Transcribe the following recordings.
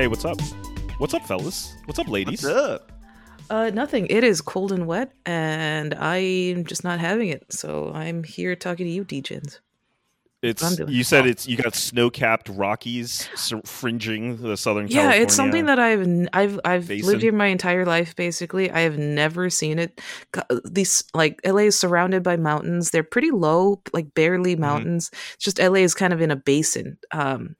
Hey, what's up? What's up, fellas? What's up, ladies? What's up? Uh, nothing. It is cold and wet, and I'm just not having it. So I'm here talking to you, DJs. It's you said it's you got snow-capped Rockies sur- fringing the southern. Yeah, California. it's something that I've I've I've basin. lived here my entire life. Basically, I have never seen it. These like LA is surrounded by mountains. They're pretty low, like barely Mm-hmm. mountains. It's just LA is kind of in a basin. Um,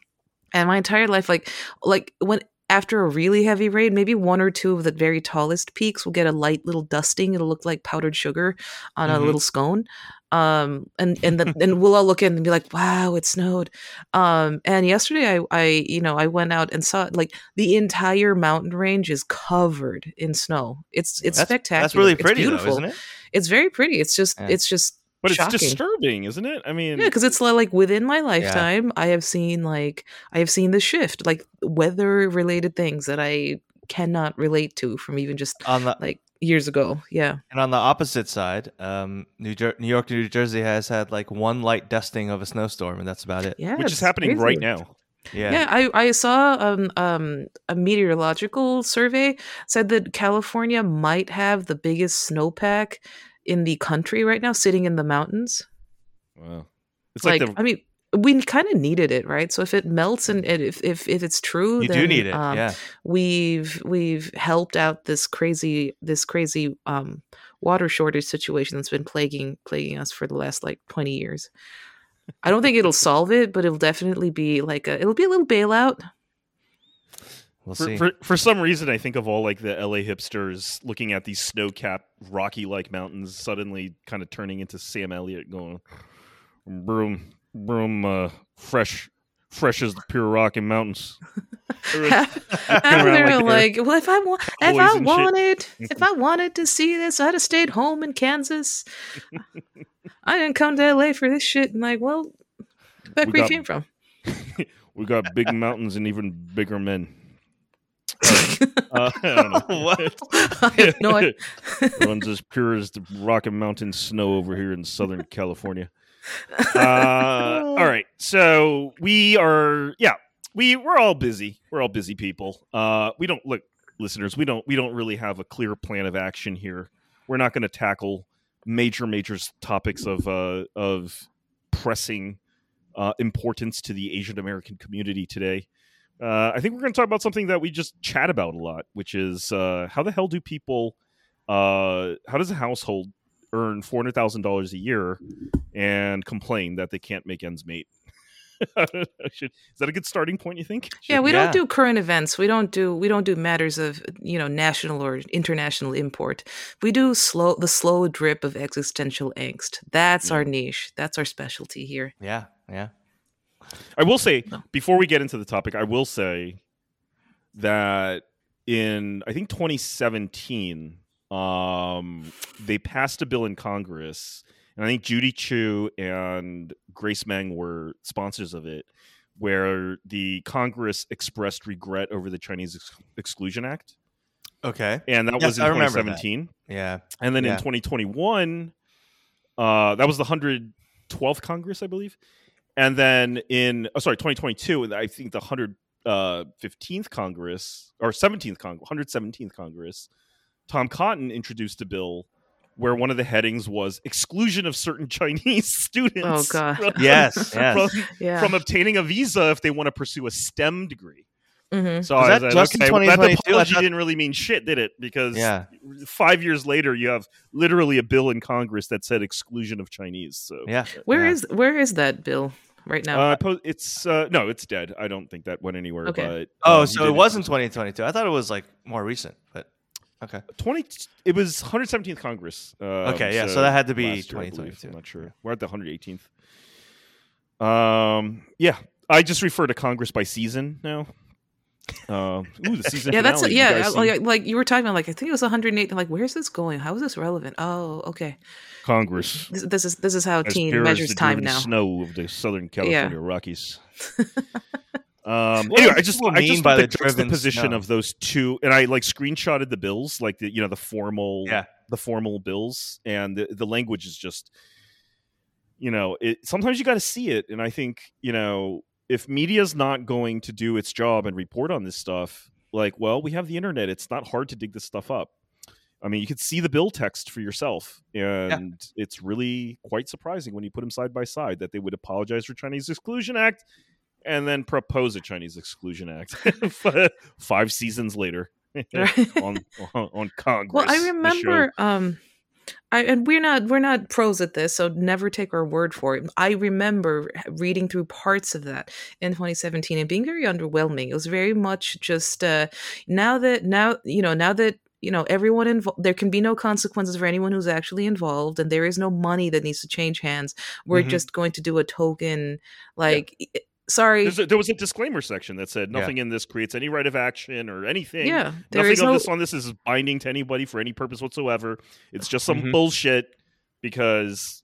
and my entire life, like like when after a really heavy rain, maybe one or two of the very tallest peaks will get a light little dusting. It'll look like powdered sugar on Mhm. a little scone. Um, and and then and we'll all look in and be like, "Wow, it snowed." Um, and yesterday I I you know I went out and saw like the entire mountain range is covered in snow. It's it's That's, spectacular. That's really It's pretty, though, beautiful. isn't it? It's very pretty. It's just Yeah. it's just but it's disturbing, isn't it? I mean, Yeah, because it's like within my lifetime, I have seen like I have seen the shift, like weather related things that I cannot relate to from even just On the like years ago. Yeah, and on the opposite side, um, New, Jer- New York, New Jersey has had like one light dusting of a snowstorm, and that's about it. yeah, which is happening crazy. right now. Yeah. Yeah, I, I saw um, um, a meteorological survey said that California might have the biggest snowpack in the country right now, sitting in the mountains. Wow, it's like, like, the I mean, we kind of needed it, right? So if it melts and it, if, if if it's true, You then, do need it. um, yeah. we've we've helped out this crazy this crazy um water shortage situation that's been plaguing plaguing us for the last like 20 years i don't think it'll solve it but it'll definitely be like a it'll be a little bailout We'll for, see. for for some reason, I think of all like the LA hipsters looking at these snow-capped, rocky-like mountains, suddenly kind of turning into Sam Elliott, going, "Broom, broom, uh, fresh, fresh as the pure Rocky Mountains." after around they're like like, well if i want if i wanted if i wanted to see this i'd have stayed home in kansas i didn't come to la for this shit and like well back We where you came from we got big mountains and even bigger men. Uh, I don't know. what? I no idea. runs as pure as the Rocky Mountain snow over here in Southern California. Uh, all right, so we are, yeah, we we're all busy. We're all busy people. Uh, we don't look, listeners. We don't we don't really have a clear plan of action here. We're not going to tackle major major topics of uh, of pressing uh, importance to the Asian American community today. Uh, I think we're going to talk about something that we just chat about a lot, which is uh, how the hell do people, uh, how does a household earn four hundred thousand dollars a year and complain that they can't make ends meet? Should, is that a good starting point? You think? Yeah, we Yeah. don't do current events. We don't do we don't do matters of you know national or international import. We do slow the slow drip of existential angst. That's Yeah. our niche. That's our specialty here. Yeah. Yeah. I will say No. before we get into the topic, I will say that in I think 2017, um, they passed a bill in Congress, and I think Judy Chu and Grace Meng were sponsors of it, where the Congress expressed regret over the Chinese Ex- Exclusion Act, Okay. and that Yes, was in I remember that. 2017. Yeah. And then in 2021, uh, that was the 112th Congress, I believe. And then in, oh, sorry, 2022, I think the 115th Congress, or 17th Congress, 117th Congress, Tom Cotton introduced a bill where one of the headings was exclusion of certain Chinese students. Oh, God. From, Yes. Yes. from, Yeah. from obtaining a visa if they want to pursue a STEM degree. Mhm. So Was I that was just like, okay, well, that apology thought- didn't really mean shit, did it? Because Yeah. five years later, you have literally a bill in Congress that said exclusion of Chinese. So Yeah. Where yeah. is where is that bill right now? uh, po- it's uh, no, it's dead. I don't think that went anywhere. Okay. But Oh, um, so it wasn't 2022. I thought it was like more recent, but okay. twenty. It was 117th Congress. Um, Okay, yeah, so that had to be last year, I believe. 2022. I'm not sure. We're at the 118th. Um, yeah, I just refer to Congress by season now. Um, ooh, the season. yeah, that's finale. You yeah. Like, like you were talking about, like I think it was 108. Like, where's this going? How is this relevant? Oh, okay. Congress. This, this is this is how as teen measures the time now. snow of the Southern California Rockies. Um, What anyway, I just people I mean just by by the the position snow? of those two, and I like screenshotted the bills, like the you know the formal Yeah. the formal bills, and the, the language is just you know it. Sometimes you got to see it, and I think you know if media's not going to do its job and report on this stuff, like well, we have the internet. It's not hard to dig this stuff up. I mean, you could see the bill text for yourself, and it's really quite surprising when you put them side by side that they would apologize for Chinese Exclusion Act and then propose a Chinese Exclusion Act five seasons later on on, on Congress. Well, I remember um I and we're not we're not pros at this, so never take our word for it. I remember reading through parts of that in 2017 and being very underwhelming. It was very much just uh now that now you know, now that you know everyone involved there can be no consequences for anyone who's actually involved and there is no money that needs to change hands we're Mhm. just going to do a token like i- sorry a, there was a disclaimer section that said Yeah. nothing in this creates any right of action or anything. yeah there Nothing is of no this on this is binding to anybody for any purpose whatsoever. It's just some Mhm. bullshit because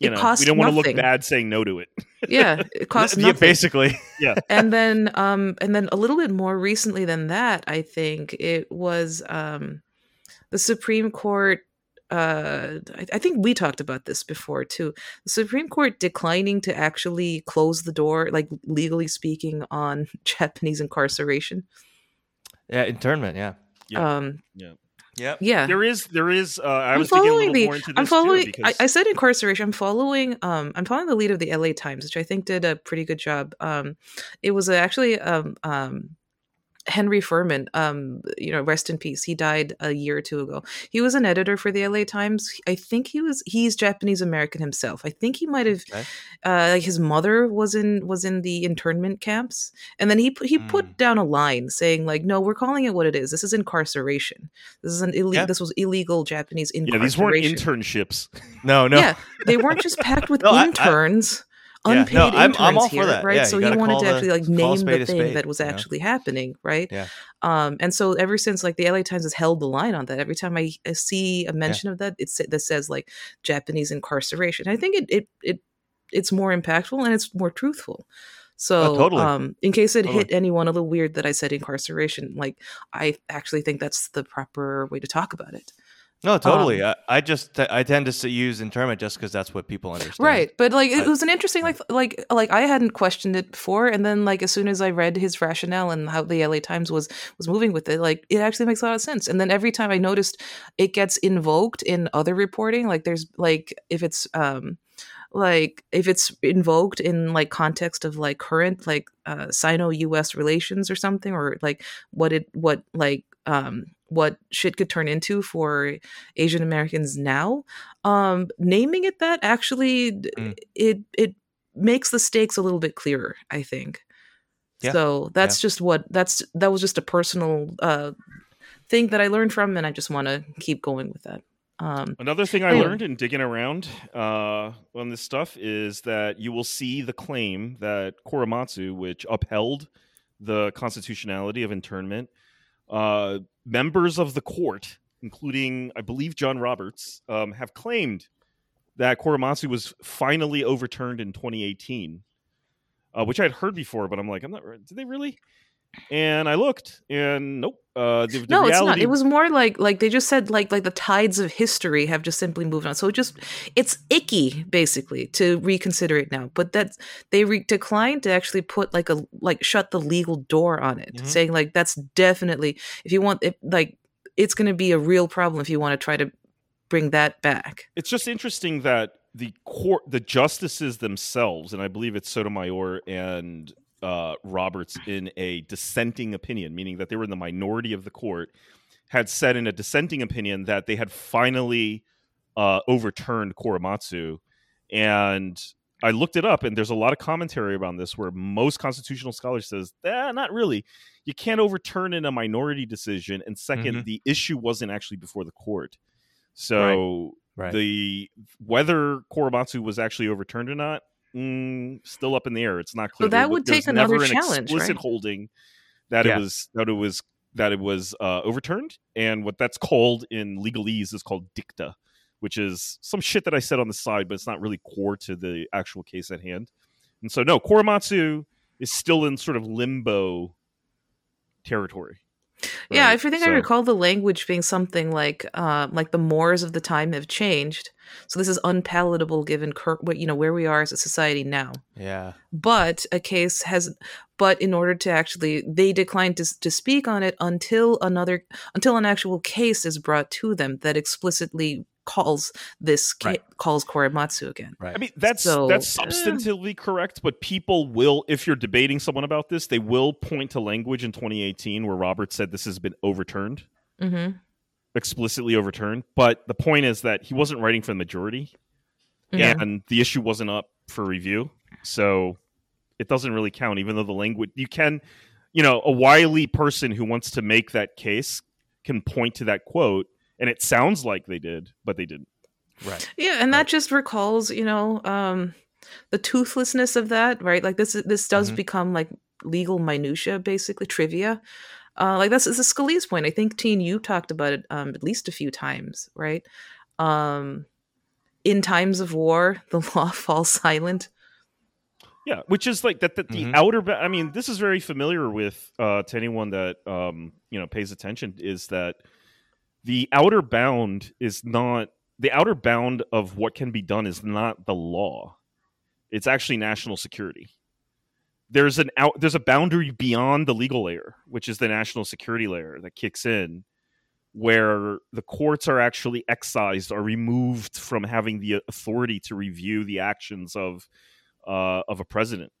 you It know costs we don't want to look bad saying no to it. yeah it costs yeah, nothing basically. Yeah. And then um and then a little bit more recently than that i think it was um the supreme court uh I, I think we talked about this before too the supreme court declining to actually close the door like legally speaking on japanese incarceration Yeah, internment. Yeah. Yeah. um Yep. yeah There is there is uh, I I'm was following the. more into this I'm following. too I, I said incarceration. I'm following. Um, I'm following the lead of the L.A. Times, which I think did a pretty good job. Um, it was actually um um Henry Fuhrmann. Um, you know, rest in peace. He died a year or two ago. He was an editor for the L.A. Times. I think he was. He's Japanese American himself. I think he might have. Okay. Uh, like his mother was in was in the internment camps, and then he he Mm. put down a line saying like, "No, we're calling it what it is. This is incarceration. This is an illegal. Yeah. This was illegal Japanese yeah, incarceration." these weren't internships. No, no. Yeah, they weren't just packed with No, I- I- interns, Yeah, no, unpaid I'm- I'm all for here, that. right? Yeah, so he wanted to the- actually like name the thing that was you know? actually happening, right? Yeah. Um, and so ever since like the LA Times has held the line on that, every time I, I see a mention of that, it's that says like Japanese incarceration. I think it it it it's more impactful and it's more truthful. So, Oh, totally. um, in case it Totally. hit anyone a little weird that I said incarceration, like I actually think that's the proper way to talk about it. No, totally. Um, I, I just I tend to use internment just because that's what people understand. right but like it was an interesting like like like i hadn't questioned it before and then like as soon as i read his rationale and how the la times was was moving with it like it actually makes a lot of sense and then every time i noticed it gets invoked in other reporting like there's like if it's um like if it's invoked in like context of like current like uh sino-us relations or something or like what it what like um what shit could turn into for asian americans now um naming it that actually Mm. it it makes the stakes a little bit clearer i think Yeah. so that's just what that's that was just a personal uh thing that i learned from and i just want to keep going with that um Another thing I Anyway. learned in digging around uh, on this stuff is that you will see the claim that Korematsu, which upheld the constitutionality of internment, uh, members of the court, including, I believe, John Roberts, um, have claimed that Korematsu was finally overturned in 2018, uh, which I'd heard before, but I'm like, I'm not. Did they really? And I looked, and nope. Uh, the, the no it's not it was more like like they just said like like the tides of history have just simply moved on so it just it's icky basically to reconsider it now but that's they re- declined to actually put like a like shut the legal door on it Mhm. saying like that's definitely if you want it like it's going to be a real problem if you want to try to bring that back it's just interesting that the court, the justices themselves, and I believe it's Sotomayor and uh, Roberts in a dissenting opinion, meaning that they were in the minority of the court, had said in a dissenting opinion that they had finally uh, overturned Korematsu. And I looked it up, and there's a lot of commentary around this where most constitutional scholars says, eh, not really. You can't overturn in a minority decision. And 2nd Mhm. the issue wasn't actually before the court. So Right. the whether Korematsu was actually overturned or not, mm, still up in the air. It's not clear. So that There- would there's take another never an challenge, explicit right? holding that Yeah. it was that it was that it was uh, overturned, and what that's called in legalese is called dicta, which is some shit that I said on the side, but it's not really core to the actual case at hand. And so, no, Korematsu is still in sort of limbo territory. Yeah, right? if I think I recall the language being something like, uh, like the mores of the time have changed, so this is unpalatable given cur- what you know where we are as a society now. Yeah. But a case has, but in order to actually, they declined to to speak on it until another, until an actual case is brought to them that explicitly calls this ca- Right. calls Korematsu again. Right. I mean, that's So, that's substantively correct, but people will, if you're debating someone about this, they will point to language in 2018 where Robert said this has been overturned, hmm explicitly overturned. But the point is that he wasn't writing for the majority, Yeah. and the issue wasn't up for review, so it doesn't really count. Even though the language, you can, you know, a wily person who wants to make that case can point to that quote, and it sounds like they did, but they didn't. right. Yeah, and Right. that just recalls, you know, um, the toothlessness of that, right? Like this, this does Mhm. become like legal minutia, basically trivia. Uh, like that's, that's a Scalia's point. I think, Teen, you talked about it um, at least a few times, right? Um, in times of war, the law falls silent. Yeah, which is like that. that the Mhm. outer. ba- I mean, this is very familiar with uh, to anyone that um, you know pays attention. Is that the outer bound is not the outer bound of what can be done is not the law. It's actually national security. There's an out. There's a boundary beyond the legal layer, which is the national security layer that kicks in, where the courts are actually excised or removed from having the authority to review the actions of uh, of a president.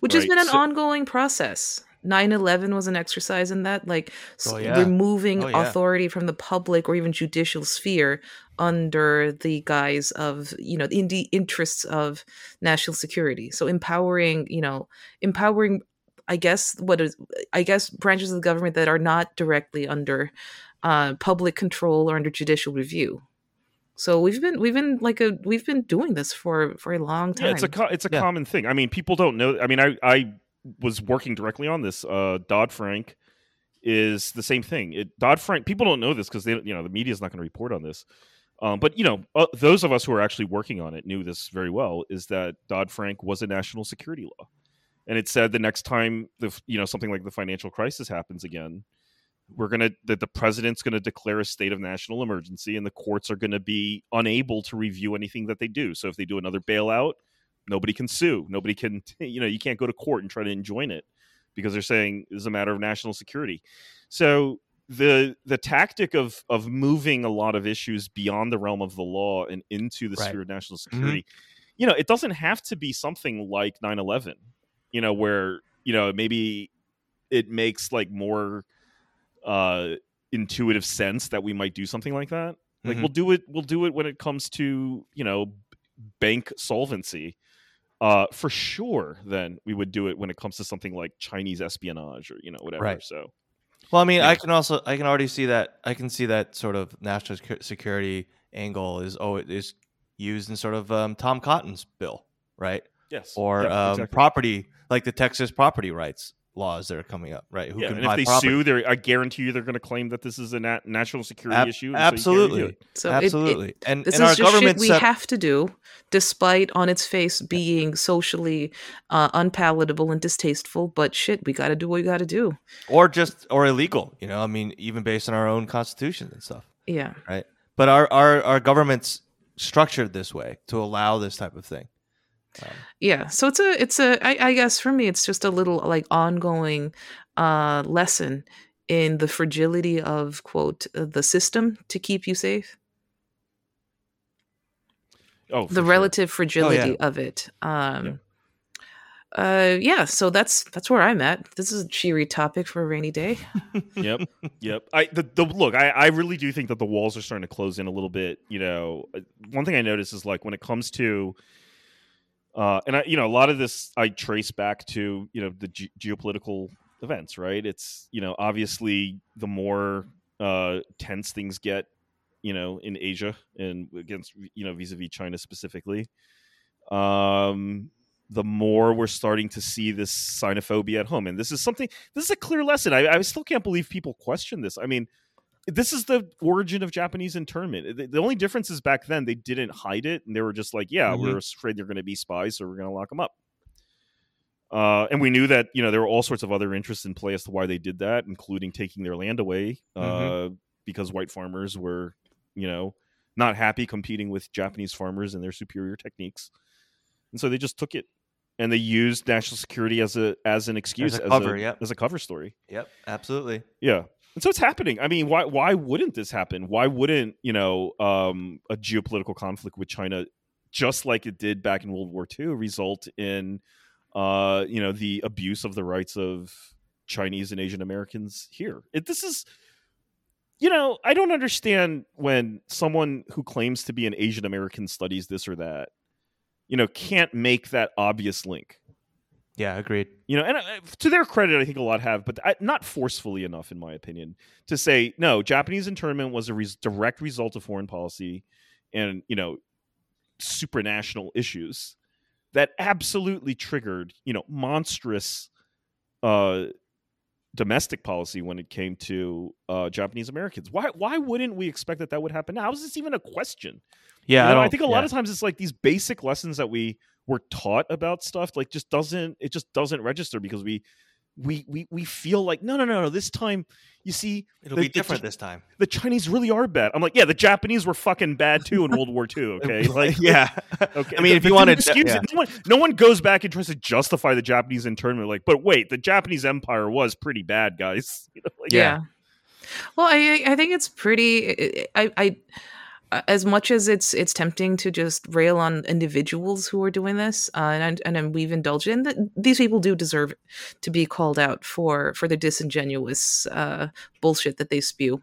which has been an so- ongoing process. 9-11 was an exercise in that, like Oh, yeah. removing Oh, yeah. authority from the public or even judicial sphere under the guise of, you know, in the interests of national security. So empowering, you know, empowering, I guess, what is, I guess, branches of the government that are not directly under uh, public control or under judicial review. So we've been we've been like a we've been doing this for for a long time. Yeah, it's a co- it's a Yeah. common thing. I mean, people don't know. I mean, I I was working directly on this. Uh, Dodd Frank is the same thing. Dodd Frank. People don't know this because they you know the media is not going to report on this. Um, but you know, uh, those of us who are actually working on it knew this very well. Is that Dodd Frank was a national security law, and it said the next time the you know something like the financial crisis happens again, we're gonna that the president's gonna declare a state of national emergency, and the courts are gonna be unable to review anything that they do. So if they do another bailout, nobody can sue. Nobody can you know you can't go to court and try to enjoin it because they're saying it's a matter of national security. So the the tactic of of moving a lot of issues beyond the realm of the law and into the Right. sphere of national security, you know, it doesn't have to be something like 9/11, you know, where you know maybe it makes like more uh intuitive sense that we might do something like that. Like Mhm. we'll do it we'll do it when it comes to, you know, bank solvency. Uh for sure then we would do it when it comes to something like Chinese espionage or, you know, whatever. Right. So Well, I mean, I can also I can already see that I can see that sort of national security angle is oh it is used in sort of um, Tom Cotton's bill, right? yes. Or Yeah, um, exactly. property like the Texas property rights laws that are coming up, right? Who yeah, can and buy if they property? sue, they I guarantee you they're going to claim that this is a nat- national security Ab- issue. and so you absolutely, review it. So it- it- absolutely, and This and is our just government shit we set, have to do, despite on its face being socially uh, unpalatable and distasteful. But shit, we got to do what we got to do. or just or illegal. You know, I mean, even based on our own constitution and stuff. Yeah, right. But our our our government's structured this way to allow this type of thing. Um, yeah. So it's a, it's a. I, I guess for me, it's just a little like ongoing uh, lesson in the fragility of quote uh, the system to keep you safe. Oh, the sure. relative fragility of it. Um, uh, yeah. So that's that's where I'm at. This is a cheery topic for a rainy day. yep, yep. I the, the look. I, I really do think that the walls are starting to close in a little bit. You know, Uh, one thing I notice is like when it comes to, uh, and I you know a lot of this I trace back to you know the ge- geopolitical events. Right. It's you know obviously the more uh, tense things get, you know, in Asia and against you know vis-a-vis China specifically. Um, the more we're starting to see this xenophobia at home. And this is something, this is a clear lesson. I, I still can't believe people question this. I mean, this is the origin of Japanese internment. The, the only difference is back then they didn't hide it and they were just like, yeah, Mhm. we're afraid they're going to be spies, so we're going to lock them up. Uh, and we knew that you know there were all sorts of other interests in play as to why they did that, including taking their land away uh, Mhm. because white farmers were, you know, not happy competing with Japanese farmers and their superior techniques, and so they just took it and they used national security as a as an excuse a cover, yep. as a cover story. Yep, absolutely. Yeah. And so it's happening. I mean, why why wouldn't this happen? Why wouldn't, you know, um, a geopolitical conflict with China, just like it did back in World War II, result in uh, you know, the abuse of the rights of Chinese and Asian Americans here? It, this is you know, I don't understand when someone who claims to be an Asian American studies this or that, you know, can't make that obvious link Yeah, agreed. you know and uh, to their credit i think a lot have but not forcefully enough in my opinion to say no japanese internment was a res- direct result of foreign policy and you know supranational issues that absolutely triggered you know monstrous uh domestic policy when it came to uh japanese americans. Why why wouldn't we expect that that would happen now? How is this even a question? Yeah, you know, I, I, think a yeah. lot of times it's like these basic lessons that we were taught about stuff like just doesn't it just doesn't register because we we we we feel like no no no no this time you see it'll the- be different Ch- this time. the Chinese really are bad. I'm like yeah the Japanese were fucking bad too in World War II. Okay, like yeah. okay. I mean, if you the- wanted- excuse yeah. it. No one, no one goes back and tries to justify the Japanese internment. Like, but wait, the Japanese Empire was pretty bad, guys. You know, like, yeah. Well, I I think it's pretty. I I as much as it's it's tempting to just rail on individuals who are doing this, uh, and and then we've indulged in that. These people do deserve to be called out for for the disingenuous uh, bullshit that they spew.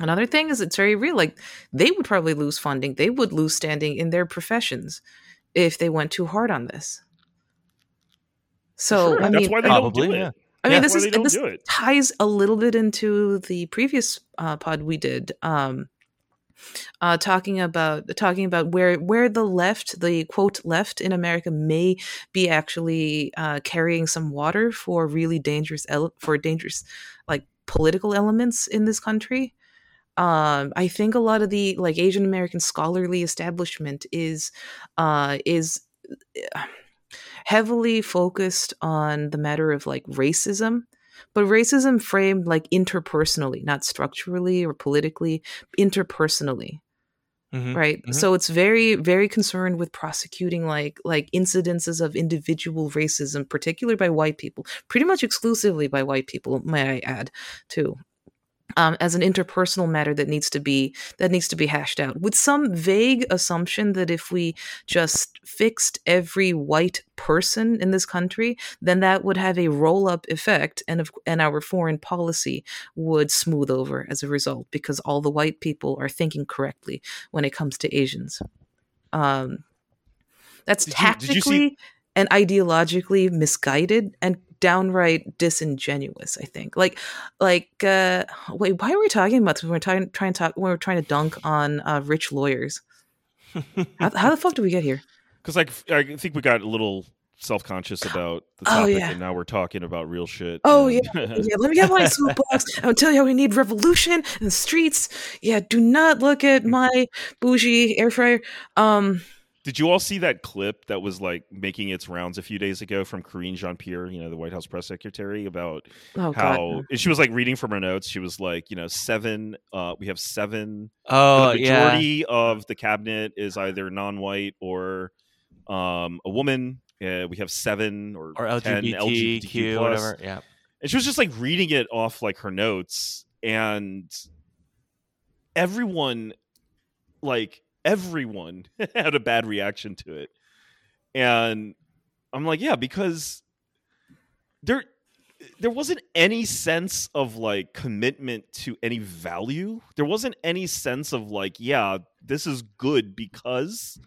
Another thing is it's very real. Like they would probably lose funding. They would lose standing in their professions if they went too hard on this. So Sure, I that's mean, why they Probably, don't do it. yeah. I mean, Yeah. this is why they don't this ties a little bit into the previous uh, pod we did, um, uh, talking about talking about where where the left, the quote left in America, may be actually uh, carrying some water for really dangerous ele- for dangerous like political elements in this country. Um, I think a lot of the like Asian American scholarly establishment is uh, is uh, heavily focused on the matter of like racism, but racism framed like interpersonally, not structurally or politically, interpersonally Mhm. right Mhm. so it's very very concerned with prosecuting like like incidences of individual racism particularly by white people pretty much exclusively by white people may i add too um, as an interpersonal matter that needs to be that needs to be hashed out with some vague assumption that if we just fixed every white person in this country then that would have a roll-up effect and of, and our foreign policy would smooth over as a result because all the white people are thinking correctly when it comes to Asians. Um, that's Did you- you see- tactically and ideologically misguided and downright disingenuous. I think. Like, like, uh, wait, why are we talking about this? When we're trying, trying to talk, when we're trying to dunk on uh, rich lawyers. How, how the fuck do we get here? because like I think we got a little self conscious about the Oh, topic, yeah. and now we're talking about real shit. Oh, and- Yeah, let me get my soapbox. I'll tell you how we need revolution in the streets. Yeah, do not look at my bougie air fryer. Um, Did you all see that clip that was like making its rounds a few days ago from Karine Jean Pierre, you know, the White House press secretary, about oh how and she was like reading from her notes. She was like, you know, seven. Uh, we have seven. Oh, the yeah. majority of the cabinet is either non-white or um, a woman. Uh, we have seven or, Or 10 LGBTQ, LGBTQ plus. whatever. Yeah. and she was just like reading it off like her notes and everyone like everyone had a bad reaction to it. And i'm like yeah because there there wasn't any sense of like commitment to any value. There wasn't any sense of like yeah this is good because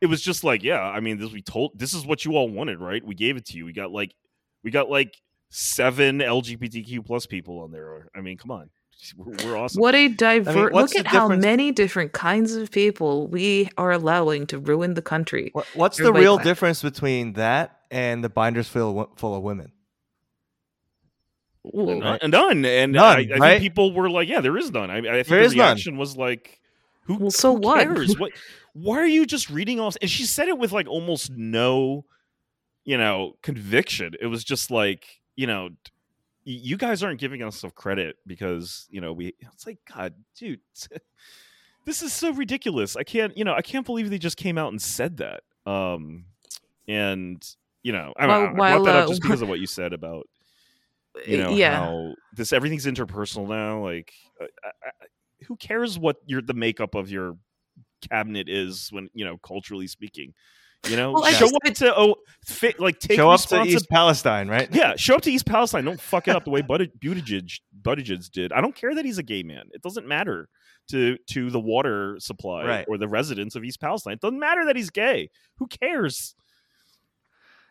it was just like yeah i mean this we told this is what you all wanted right? We gave it to you. We got like we got like seven lgbtq plus people on there. I mean come on we're, we're awesome what a divert! what's look at how many different kinds of people we are allowing to ruin the country. What, what's the real clap. difference between that and the binders full of, full of women? Ooh. and, none- and none and None, I, I right? think people were like yeah there is none i, I think There the is none. reaction was like who, Well, so who what? cares? what why are you just reading off?" and she said it with like almost no you know, conviction. It was just like, you know, you guys aren't giving us enough credit because, you know, we it's like god, dude, this is so ridiculous. I can't, you know, I can't believe they just came out and said that. Um and you know, I, While- I brought while, that up uh, just because of what you said about you know yeah. how this everything's interpersonal now like uh, I, I, who cares what your the makeup of your cabinet is when you know culturally speaking you know Well, I show just- up to oh fi- like take Show up to East Palestine, right? yeah show up to east palestine. Don't fuck it up the way Buttig- Buttigieg, Buttigieg did. I don't care that he's a gay man. It doesn't matter to to the water supply Right. or the residents of east palestine. It doesn't matter that he's gay. Who cares?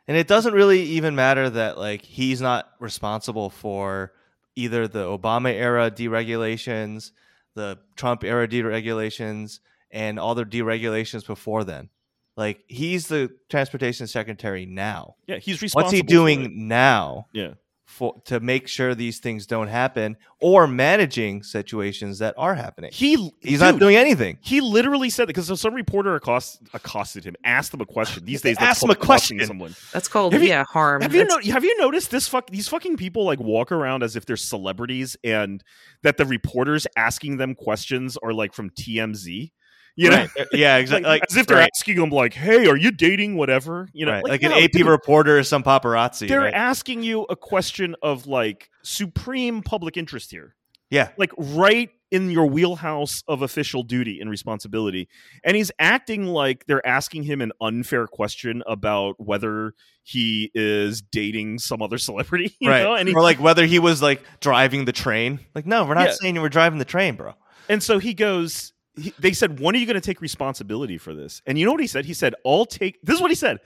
And it doesn't really even matter that like he's not responsible for either the Obama era deregulations, the Trump era deregulations, and all the deregulations before then. Like he's the transportation secretary now. yeah he's responsible What's he for doing now yeah for to make sure these things don't happen or managing situations that are happening? he He's dude, not doing anything. He literally said that because some reporter accost, accosted him, asked him a question. These days, Ask that's him a called accosting question. Someone. That's called Have you- yeah harm. Have you no, Have you noticed this? Fuck these fucking people like walk around as if they're celebrities, and that the reporters asking them questions are like from TMZ. You know, Right. Uh, yeah, exactly. Like, as if they're right, asking them like, "Hey, are you dating whatever?" You know, right. like, no, an AP dude, reporter or some paparazzi. They're asking you a question of like supreme public interest here. yeah, like right in your wheelhouse of official duty and responsibility and he's acting like they're asking him an unfair question about whether he is dating some other celebrity you right. know and he, or like whether he was like driving the train. Like, no, we're not Yeah. saying you were driving the train, bro. and so he goes he, they said when are you going to take responsibility for this and you know what he said he said i'll take this is what he said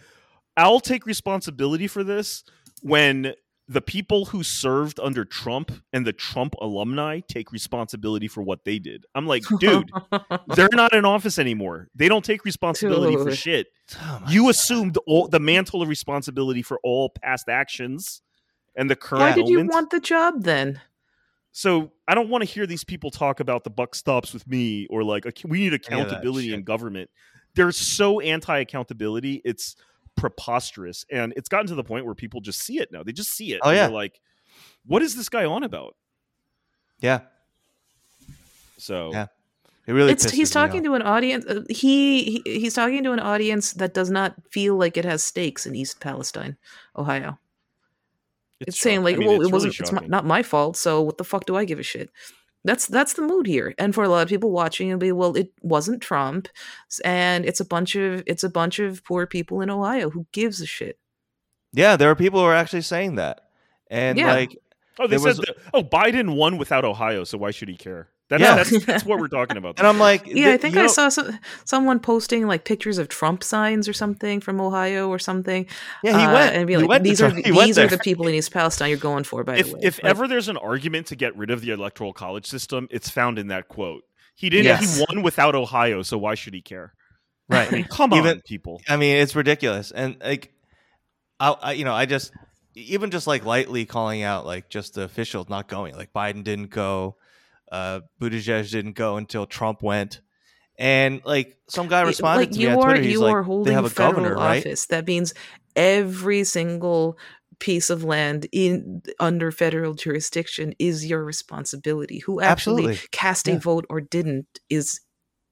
i'll take responsibility for this when the people who served under Trump and the Trump alumni take responsibility for what they did. I'm like, dude, they're not in office anymore. They don't take responsibility for shit. Oh You assumed all the mantle of responsibility for all past actions and the current Why did you moment. want the job then? So I don't want to hear these people talk about the buck stops with me or like we need Any of that accountability in government. They're so anti accountability. It's preposterous, and it's gotten to the point where people just see it now. They just see it. Oh, and yeah. they're like, what is this guy on about? Yeah, So Yeah. it really. it's he's talking to an audience. Uh, he, he he's talking to an audience that does not feel like it has stakes in East Palestine, Ohio. It's, saying like, I mean, well, it's it really wasn't. it's my, not my fault. So what the fuck do I give a shit? That's that's the mood here. And for a lot of people watching, it'll be well, it wasn't Trump, and it's a bunch of it's a bunch of poor people in Ohio who gives a shit. Yeah, there are people who are actually saying that, and Yeah. like, Oh, they there said, was- that, oh, Biden won without Ohio, so why should he care? That, Yeah. that's, that's what we're talking about. and I'm like, Yeah, I think I know- saw some, someone posting like pictures of Trump signs or something from Ohio or something. Yeah, he uh, went. and be like, went these are Trump- the, these are the people in East Palestine you're going for. By if the way, if Like, ever there's an argument to get rid of the electoral college system, it's found in that quote. He didn't. Yes. He won without Ohio, so why should he care? right. I mean, come Even- on, people. I mean, it's ridiculous, and like, I, I, you know, I just even just like lightly calling out like just the officials not going. Like Biden didn't go, uh, Buttigieg didn't go until Trump went, and like some guy responded like to me on are Twitter. He's like, they have a governor, right? office. That means every single piece of land in under federal jurisdiction is your responsibility. Who actually Absolutely. cast a vote or didn't is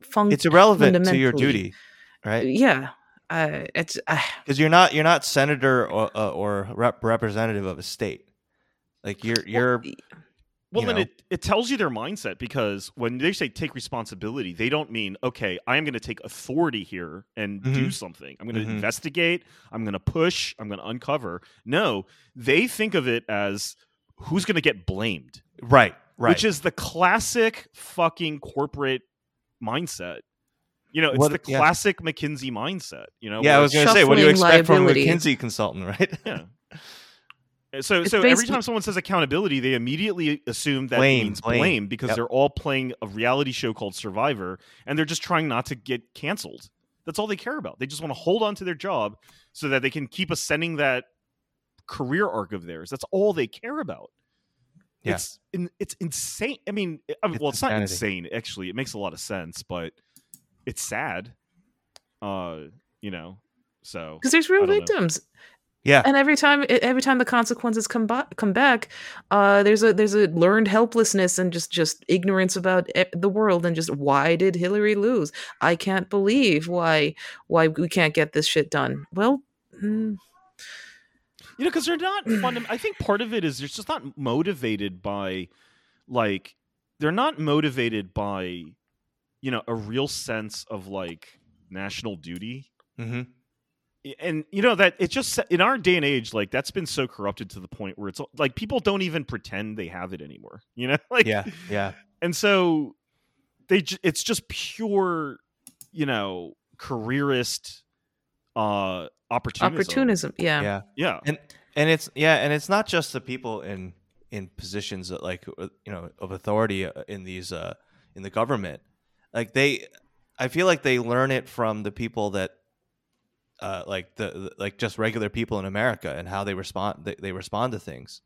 fun- It's irrelevant to your duty, right? Yeah, uh, it's uh, Because you're not you're not senator or uh, or rep- representative of a state. Like you're you're Well, you then know. it, it tells you their mindset because when they say take responsibility, they don't mean, okay, I am going to take authority here and do Mhm. something. I'm going to Mhm. investigate. I'm going to push. I'm going to uncover. No, they think of it as who's going to get blamed, right, right. which is the classic fucking corporate mindset. You know, it's What- the yeah. classic McKinsey mindset. You know, yeah, I was going to say, what do you Shuffling expect from a. McKinsey consultant, right? Yeah. So, It's so every time someone says accountability, they immediately assume that Blame, means blame. blame, because Yep. they're all playing a reality show called Survivor, and they're just trying not to get canceled. That's all they care about. They just want to hold on to their job so that they can keep ascending that career arc of theirs. That's all they care about. Yeah. It's in, it's insane. I mean, I mean, It's well, it's not insane. Actually, it makes a lot of sense, but it's sad. Uh, you know, so because there's real I know. victims. Yeah. and every time every time the consequences come ba- come back uh there's a there's a learned helplessness and just just ignorance about e- the world and just why did hillary lose i can't believe why why we can't get this shit done well mm, You know, because they're not fundam- I think part of it is they're just not motivated by, like, they're not motivated by, you know, a real sense of like national duty. hmm And you know that it just in our day and age, like that's been so corrupted to the point where it's like people don't even pretend they have it anymore. You know, like Yeah. Yeah. and so they j- it's just pure, you know, careerist uh opportunism. opportunism yeah Yeah. Yeah. and and it's yeah and it's not just the people in in positions that like uh, you know of authority uh, in these uh in the government like they i feel like they learn it from the people that uh like the, the- like just regular people in america and how they respond they, they respond to things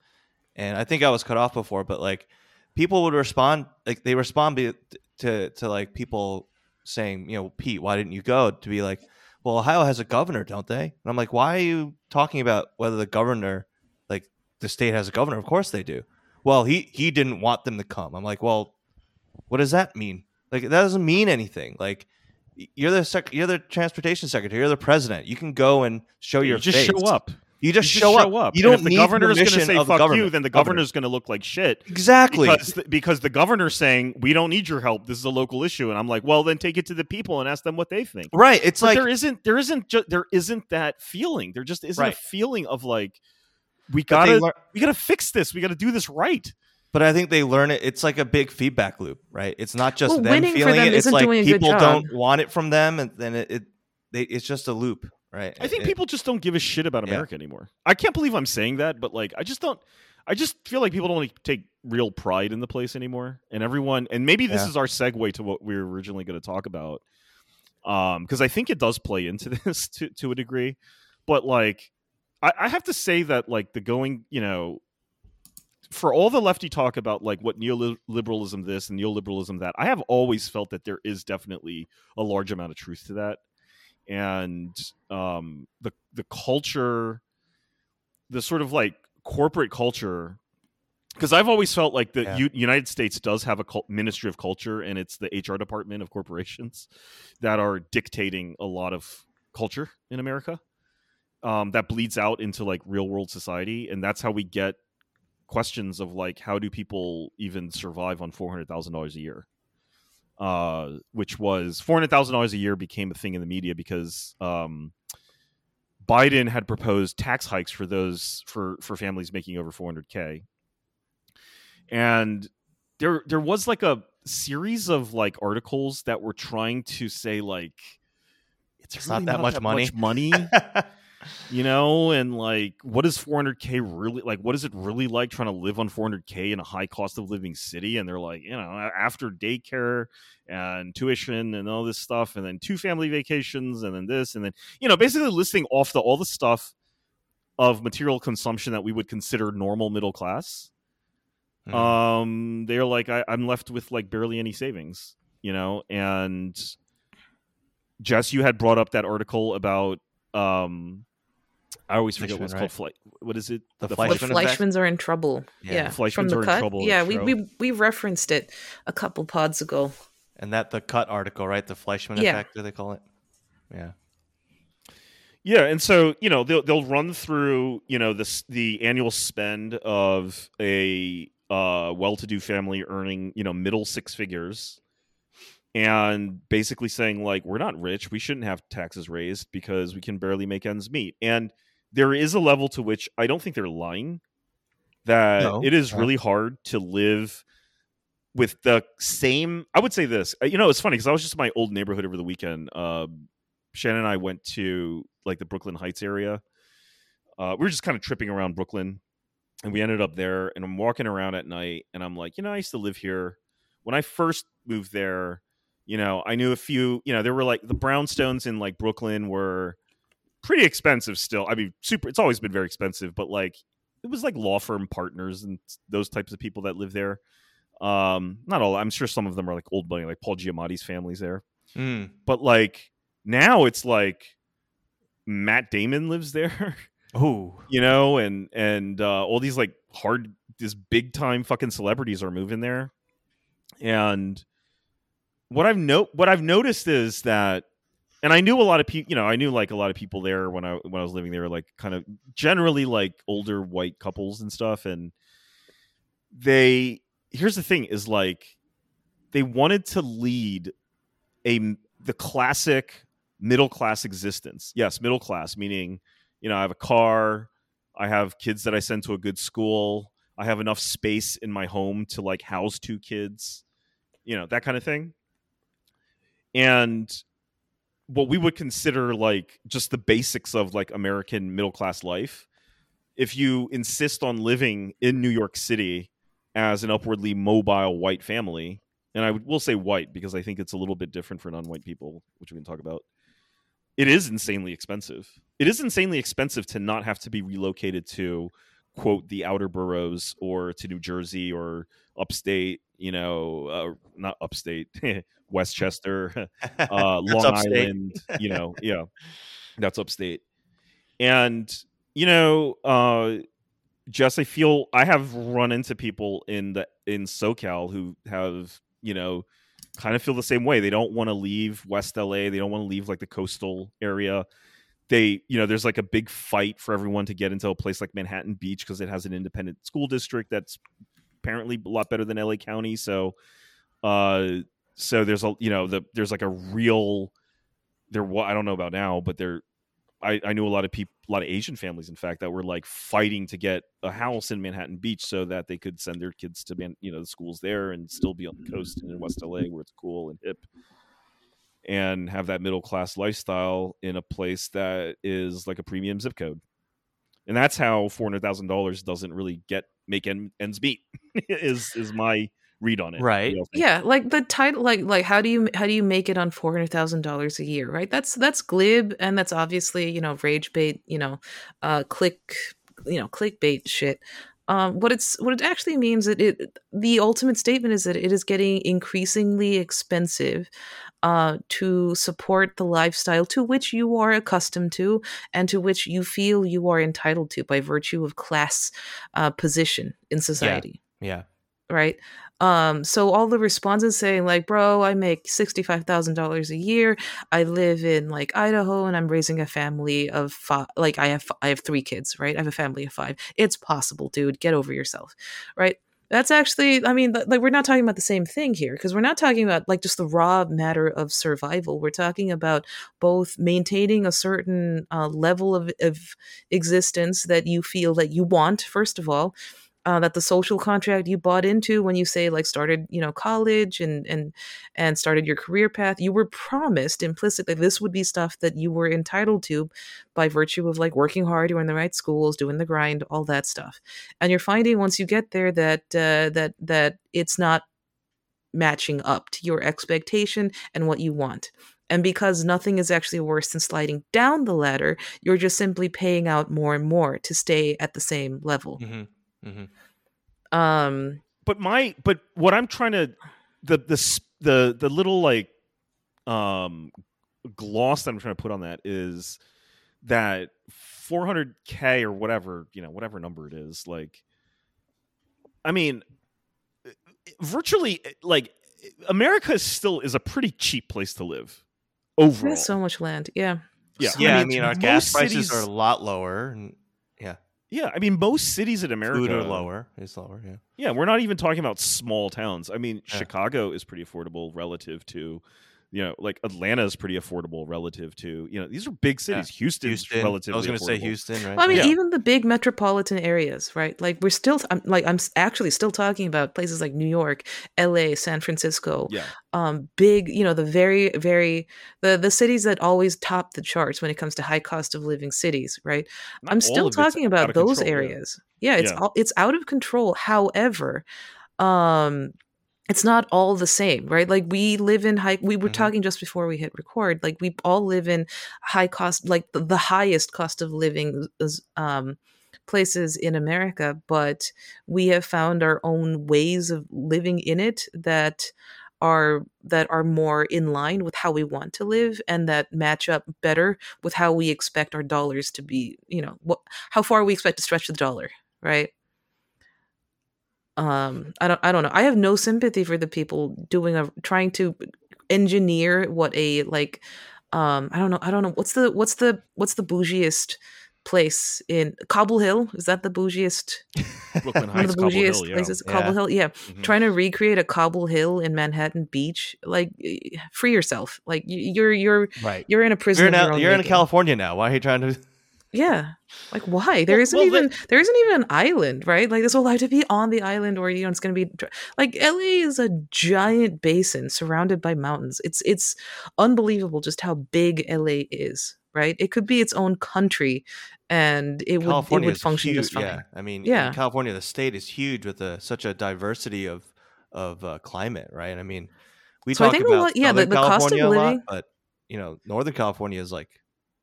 and i think i was cut off before but like people would respond like they respond be, to to like people saying you know pete why didn't you go to be like well, Ohio has a governor, don't they? And I'm like, why are you talking about whether the governor, like the state has a governor? Of course they do. Well, he he didn't want them to come. I'm like, well, what does that mean? Like that doesn't mean anything. Like you're the sec- you're the transportation secretary, you're the president. You can go and show your you just face. show up. You just, You show, up. You don't if the need governor's going to say the "fuck you," then the Governor. is going to look like shit. exactly. because th- because the governor's saying we don't need your help. This is a local issue, and I'm like, well, then take it to the people and ask them what they think. right. It's But like there isn't there isn't ju- there isn't that feeling. There just isn't Right. a feeling of like we gotta lear- we gotta fix this. We gotta do this right. But I think they learn it. It's like a big feedback loop, right? It's not just Well, them feeling them it. It's like doing a good people don't want it from them, and then it, it they, it's just a loop, right? I think It- people just don't give a shit about Yeah. America anymore. I can't believe I'm saying that, but like I just don't. I just feel like people don't like, take real pride in the place anymore, and everyone. And maybe this Yeah. is our segue to what we were originally going to talk about, um, because I think it does play into this to to a degree. But like, I, I have to say that like the going, you know, for all the lefty talk about like what neoliberalism this and neoliberalism that, I have always felt that there is definitely a large amount of truth to that, and um, the the culture, the sort of like corporate culture. Because I've always felt like the Yeah. U- United States does have a cul- Ministry of Culture, and it's the HR department of corporations that are dictating a lot of culture in America. Um, that bleeds out into like real world society, and that's how we get questions of like how do people even survive on four hundred thousand dollars a year? Uh which was four hundred thousand dollars a year became a thing in the media because um biden had proposed tax hikes for those for for families making over 400k and there there was like a series of like articles that were trying to say like it's, It's really not that much money. money you know and like what is 400k really like what is it really like trying to live on 400k in a high cost of living city? And they're like you know after daycare and tuition and all this stuff and then two family vacations and then this and then you know basically listing off the all the stuff of material consumption that we would consider normal middle class. Hmm. um they're like I, i'm left with like barely any savings you know? And jess you had brought up that article about um i always forget what's Fleishman, called flight what is it The the Fleishman effect? Fleishmans are in trouble. Yeah, Yeah, the Fleishmans from the are in trouble Yeah, we, we we referenced it a couple pods ago. and that the cut article, right? The Fleishman Yeah. effect, do they call it? Yeah. Yeah, and so you know they'll they'll run through you know this the annual spend of a uh, well-to-do family earning you know middle six figures, and basically saying like we're not rich, we shouldn't have taxes raised because we can barely make ends meet. And there is a level to which I don't think they're lying that No, it is no. really hard to live with the same. I would say this. uh, You know, it's funny because I was just in my old neighborhood over the weekend. Uh, Shannon and I went to like the Brooklyn Heights area. Uh, we were just kind of tripping around Brooklyn, and we ended up there. And I'm walking around at night, and I'm like, you know, I used to live here. When I first moved there, you know, I knew a few. You know, there were like the brownstones in like Brooklyn were pretty expensive still. I mean, super. It's always been very expensive, but like it was like law firm partners and those types of people that live there. Um, not all. I'm sure some of them are like old money, like Paul Giamatti's family's there Mm. but like now it's like Matt Damon lives there. Oh, you know, and and uh, all these like hard, these big time fucking celebrities are moving there, and what I've no what I've noticed is that, and I knew a lot of people, you know, I knew like a lot of people there when I when I was living there, like kind of generally like older white couples and stuff, and they here's the thing is like they wanted to lead a the classic middle class existence. Yes, middle class meaning you know I have a car, I have kids that I send to a good school, I have enough space in my home to like house two kids, you know that kind of thing. And what we would consider like just the basics of like American middle class life. If you insist on living in New York City as an upwardly mobile white family, and I will say white because I think it's a little bit different for non-white people, which we can talk about. It is insanely expensive. It is insanely expensive to not have to be relocated to quote the outer boroughs or to New Jersey or upstate, you know, uh, not upstate, Westchester, uh, Long upstate. Island, you know, yeah, that's upstate. And you know, uh, Jess, I feel I have run into people in the in SoCal who have you know kind of feel the same way. They don't want to leave West LA. They don't want to leave like the coastal area. They, you know, there's like a big fight for everyone to get into a place like Manhattan Beach because it has an independent school district that's apparently a lot better than LA County. So, uh, so there's a, you know, the there's like a real there. I don't know about now, but there, I, I knew a lot of people, a lot of Asian families, in fact, that were like fighting to get a house in Manhattan Beach so that they could send their kids to, man, you know, the schools there and still be on the coast and in West LA where it's cool and hip, and have that middle class lifestyle in a place that is like a premium zip code. And that's how four hundred thousand dollars doesn't really get make en- ends meet. is is my read on it? Right. What do y'all think? Yeah, like the title, like like how do you how do you make it on four hundred thousand dollars a year? Right. That's that's glib, and that's obviously you know rage bait. You know, uh, click, you know, clickbait shit. Um, what it's what it actually means that it the ultimate statement is that it is getting increasingly expensive uh, to support the lifestyle to which you are accustomed to and to which you feel you are entitled to by virtue of class uh, position in society yeah. right? Um, so all the responses saying like, "Bro, I make sixty five thousand dollars a year. I live in like Idaho, and I'm raising a family of five. Like, I have I have three kids, right? I have a family of five. It's possible, dude. Get over yourself, right?" That's actually, I mean, like we're not talking about the same thing here because we're not talking about like just the raw matter of survival. We're talking about both maintaining a certain uh, level of, of existence that you feel that you want, first of all, uh, that the social contract you bought into when you say like started you know college and and and started your career path you were promised implicitly this would be stuff that you were entitled to by virtue of like working hard you're in the right schools doing the grind all that stuff. And you're finding once you get there that uh, that that it's not matching up to your expectation and what you want. And because nothing is actually worse than sliding down the ladder you're just simply paying out more and more to stay at the same level. Hmm hmm um but my but what i'm trying to the the the the little like um gloss that i'm trying to put on that is that 400k or whatever you know whatever number it is like i mean virtually like america still is a pretty cheap place to live overall There's so much land. Yeah. Yeah. So Yeah, I many mean, our gas most prices are a lot lower, and yeah, yeah i mean most cities in america food are lower. Is lower. Yeah. Yeah, we're not even talking about small towns. I mean, Yeah. Chicago is pretty affordable relative to, you know, like Atlanta is pretty affordable relative to, you know, these are big cities. Houston's Houston. relatively I was going to say. Houston, right? Well, I mean, Yeah. even the big metropolitan areas, right? Like we're still, I'm, like I'm actually still talking about places like New York, L.A., San Francisco, Yeah. um, big, you know, the very, very the the cities that always top the charts when it comes to high cost of living cities, right? Not I'm still talking about those control, yeah. areas. Yeah, it's Yeah. all it's out of control. However, um it's not all the same, right? Like we live in high we were Mhm. talking just before we hit record, like we all live in high cost like the, the highest cost of living um places in America, but we have found our own ways of living in it that are that are more in line with how we want to live and that match up better with how we expect our dollars to be you know what how far we expect to stretch the dollar right um i don't i don't know i have no sympathy for the people doing a trying to engineer what a like um i don't know i don't know what's the what's the what's the bougiest place in Cobble Hill. Is that the bougiest? Brooklyn One of Heights, the Cobble bougiest Hill, yeah. places. Yeah. Cobble Hill, yeah. Mhm. Trying to recreate a Cobble Hill in Manhattan Beach, like free yourself. Like you're you're right. you're in a prison. You're of in, your Al- own you're in. California now. Why are you trying to? Yeah, like why? There Well- isn't well, even there isn't even an island, right? Like this will have to be on the island, or you know, it's going to be like LA is a giant basin surrounded by mountains. It's it's unbelievable just how big LA is, right? It could be its own country, and it would it California would function huge. just fine. Yeah, I mean, Yeah. in California, the state is huge with a, such a diversity of of uh, climate, right? I mean, we So talk about lot- yeah, the- the cost of California a lot, living- but you know, Northern California is like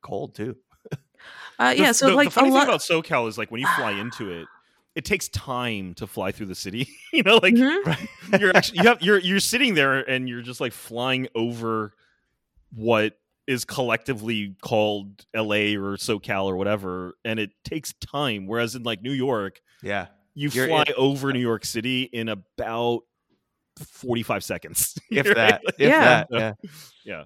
cold too. Uh, The- yeah, so the, like the funny a lot. thing about SoCal is like when you fly into it, it takes time to fly through the city. you know, like Mhm. you're actually you have you're you're sitting there and you're just like flying over what is collectively called LA or SoCal or whatever, and it takes time. Whereas in like New York, Yeah, you You're fly in- over New York City in about forty five seconds. if Right? that, if Yeah. that, yeah. yeah.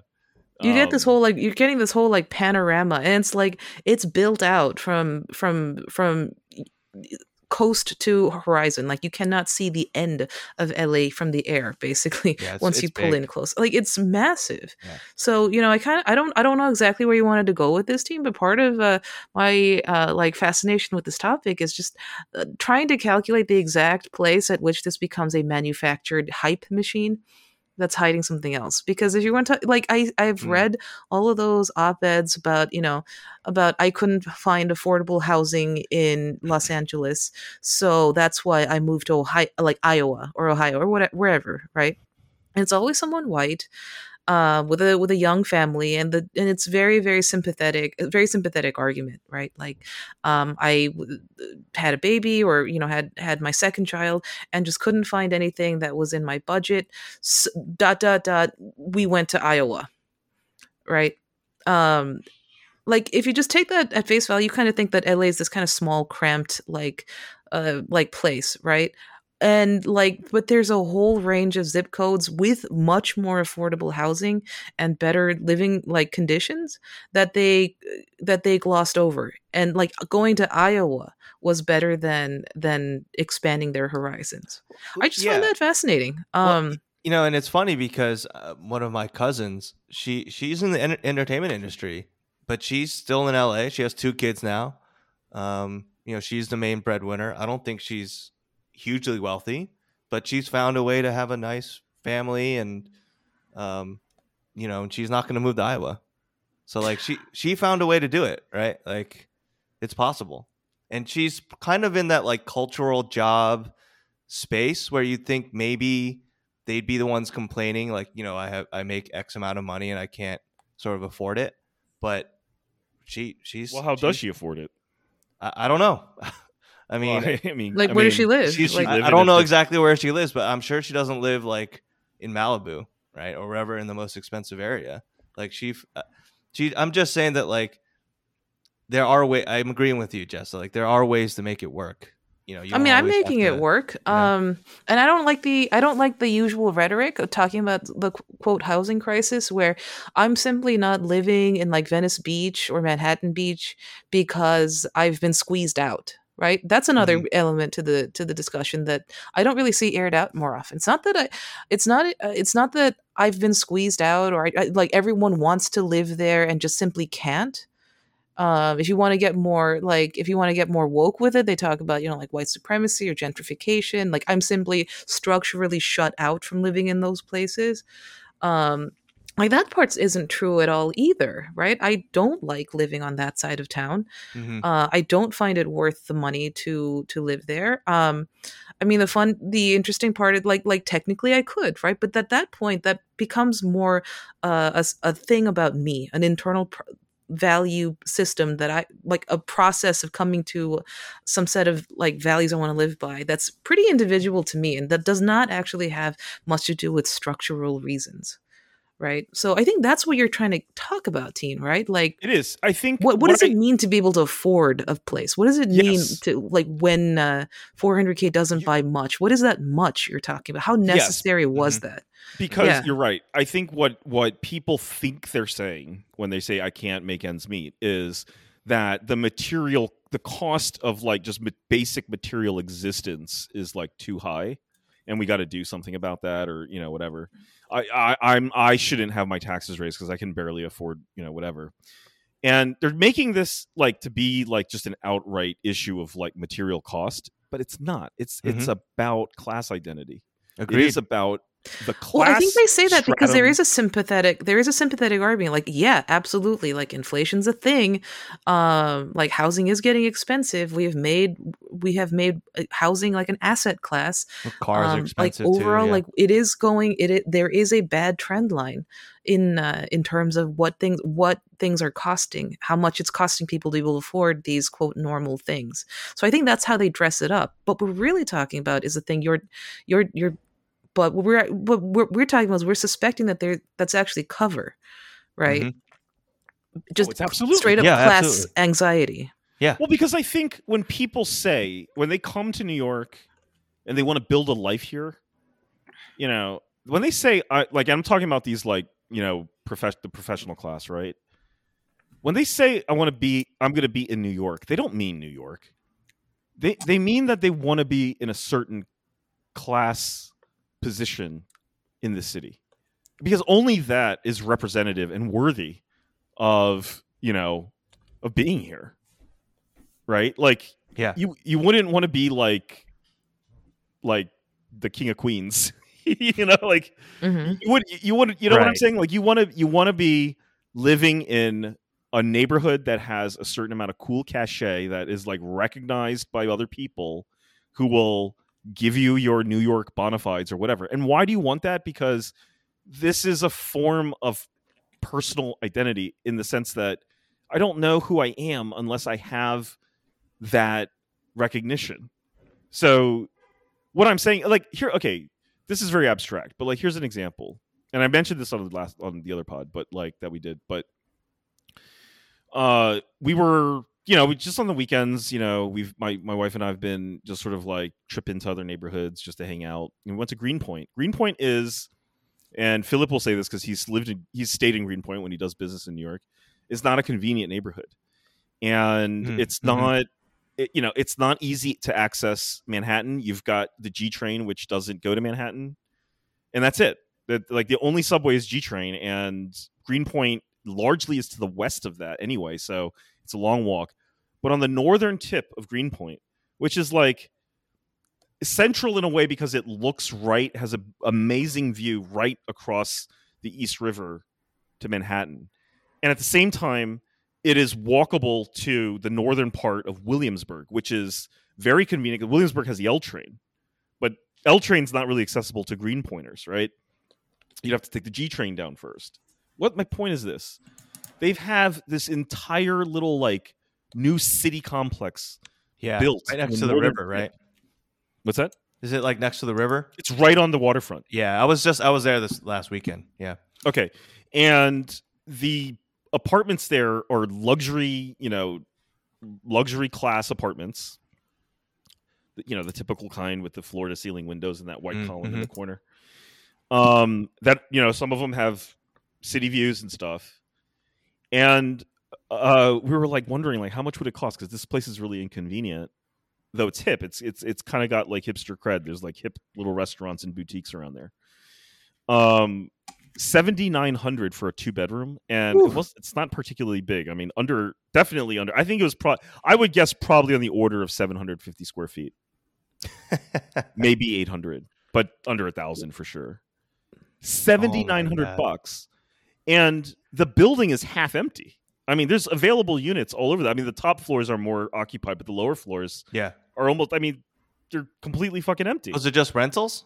You get this Um, whole like you're getting this whole like panorama and it's like it's built out from from from coast to horizon like you cannot see the end of LA from the air basically Yeah, once you pull big. in close like it's massive Yeah. so you know i kind of i don't i don't know exactly where you wanted to go with this team but part of uh, my uh, like fascination with this topic is just uh, trying to calculate the exact place at which this becomes a manufactured hype machine that's hiding something else because if you want to like i i've Mm. read all of those op-eds about you know about i couldn't find affordable housing in los angeles so that's why i moved to ohio like iowa or ohio or whatever wherever right and it's always someone white uh, with a with a young family, and the and it's very very sympathetic, very sympathetic argument, right? Like, um, I w- had a baby, or you know, had had my second child, and just couldn't find anything that was in my budget. S dot dot dot. We went to Iowa, right? Um, like if you just take that at face value, you kind of think that LA is this kind of small, cramped, like, uh, like place, right? And like, but there's a whole range of zip codes with much more affordable housing and better living like conditions that they that they glossed over. And like going to Iowa was better than than expanding their horizons. I just find that fascinating. Well, Um, you know, and it's funny because uh, one of my cousins, she she's in the enter- entertainment industry, but she's still in LA. She has two kids now. Um, you know, she's the main breadwinner. I don't think she's hugely wealthy, but she's found a way to have a nice family, and um, you know, and she's not going to move to Iowa. So like she she found a way to do it, right? Like it's possible, and she's kind of in that like cultural job space where you think maybe they'd be the ones complaining like you know i have i make x amount of money and i can't sort of afford it but she she's Well, how does she afford it? i, I don't know i mean Well, I mean, like, I where does she live? she's- like, I, I don't know exactly where she lives but i'm sure she doesn't live like in malibu right or wherever in the most expensive area like she uh, she i'm just saying that like there are way i'm agreeing with you jess like there are ways to make it work you know you I mean, I'm making to- it work. yeah. Um, and I don't like the I don't like the usual rhetoric of talking about the quote housing crisis, where I'm simply not living in like Venice Beach or Manhattan Beach because I've been squeezed out. Right, that's another Mm-hmm. element to the to the discussion that I don't really see aired out more often. It's not that I, it's not uh, it's not that I've been squeezed out or I, I, like everyone wants to live there and just simply can't um, if you want to get more like if you want to get more woke with it they talk about you know like white supremacy or gentrification like i'm simply structurally shut out from living in those places um like that part isn't true at all either right i don't like living on that side of town Mhm. uh, I don't find it worth the money to to live there. Um, I mean, the fun, the interesting part is like like technically I could, right? But at that point, that becomes more uh, a thing about me, an internal pr- value system that I like a process of coming to some set of like values I want to live by that's pretty individual to me and that does not actually have much to do with structural reasons right? So i think that's what you're trying to talk about teen right? Like It is. I think. what, what does I- it mean to be able to afford a place? What does it mean to like when uh 400k doesn't buy much? What is that much you're talking about? How necessary was that? Because Yeah. you're right. I think what what people think they're saying when they say I can't make ends meet is that the material, the cost of like just basic material existence is like too high, and we got to do something about that, or you know whatever. Mm-hmm. I, I I'm I shouldn't have my taxes raised because I can barely afford you know whatever. And they're making this like to be like just an outright issue of like material cost, but it's not. It's it's mm-hmm. about class identity. It Agreed. is about the class. Well, I think they say that because there is a sympathetic there is a sympathetic argument. Like, yeah, absolutely. Like inflation's a thing. Um, like housing is getting expensive. We have made we have made uh, housing like an asset class. Cars are Um, like overall, too. yeah. like it is going. It, it there is a bad trend line in uh, in terms of what things what things are costing, how much it's costing people to be able to afford these quote normal things. So I think that's how they dress it up. But what we're really talking about is the thing you're you're you're. But what we're what we're, we're talking about is we're suspecting that there that's actually cover, right? Mhm. Just Oh, absolutely- straight up Yeah, class absolutely. anxiety. Yeah. Well, because I think when people say when they come to New York and they want to build a life here, you know, when they say I like I'm talking about these like you know profes- the professional class, right? When they say I want to be, I'm going to be in New York. They don't mean New York. They they mean that they want to be in a certain class position in the city, because only that is representative and worthy of you know of being here. Right? Like yeah. you you wouldn't want to be like like the king of queens you know like hmm you would you would you know what i'm saying? Like you want to you want to be living in a neighborhood that has a certain amount of cool cachet that is like recognized by other people who will give you your new york bona fides or whatever and why do you want that because this is a form of personal identity in the sense that i don't know who i am unless i have that recognition so what i'm saying like here okay this is very abstract, but like here's an example. And I mentioned this on the last on the other pod, but like that we did. But uh we were, you know, we just on the weekends, you know, we've my my wife and I've been just sort of like trip into other neighborhoods just to hang out. And we went to Greenpoint. Greenpoint is and Philip will say this because he's lived in he's stayed in Greenpoint when he does business in New York, is not a convenient neighborhood. And Mm, it's mhm. not it, you know, it's not easy to access Manhattan. You've got the G train, which doesn't go to Manhattan, and that's it. That like the only subway is G train, and Greenpoint largely is to the west of that anyway. So it's a long walk. But on the northern tip of Greenpoint, which is like central in a way because it looks right, has an amazing view right across the East River to Manhattan, and at the same time it is walkable to the northern part of Williamsburg, which is very convenient. Williamsburg has the L train, but L train's not really accessible to Greenpointers, right? You'd have to take the G train down first. What my point is this: they have this entire little like new city complex yeah. built right next to the river, right? What's that? Is it like next to the river? It's right on the waterfront. Yeah, I was just I was there this last weekend. Yeah. Okay. And the apartments there are luxury, you know, luxury class apartments. You know, the typical kind with the floor to ceiling windows and that white Mm, column in the corner. Um that, you know, some of them have city views and stuff. And uh we were like wondering like how much would it cost cuz this place is really inconvenient. Though it's hip, it's it's it's kind of got like hipster cred. There's like hip little restaurants and boutiques around there. Um 7900 for a two bedroom and it was it's not particularly big i mean under definitely under i think it was pro i would guess probably on the order of 750 square feet maybe 800 but under a thousand for sure 7900 God. bucks and the building is half empty i mean there's available units all over that i mean the top floors are more occupied but the lower floors yeah. are almost i mean they're completely fucking empty Was it just rentals?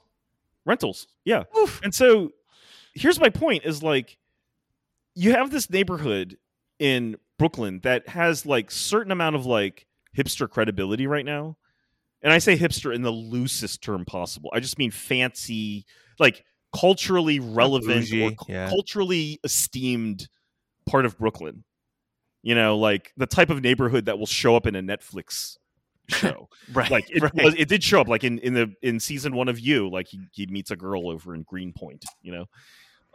rentals yeah and so here's my point is like you have this neighborhood in Brooklyn that has like certain amount of like hipster credibility right now. And I say hipster in the loosest term possible. I just mean fancy, like culturally relevant or bougie, cu- yeah. culturally esteemed part of Brooklyn. You know, like the type of neighborhood that will show up in a Netflix show. right. like it right. was, it did show up like in in the in season one of you like he, he meets a girl over in greenpoint you know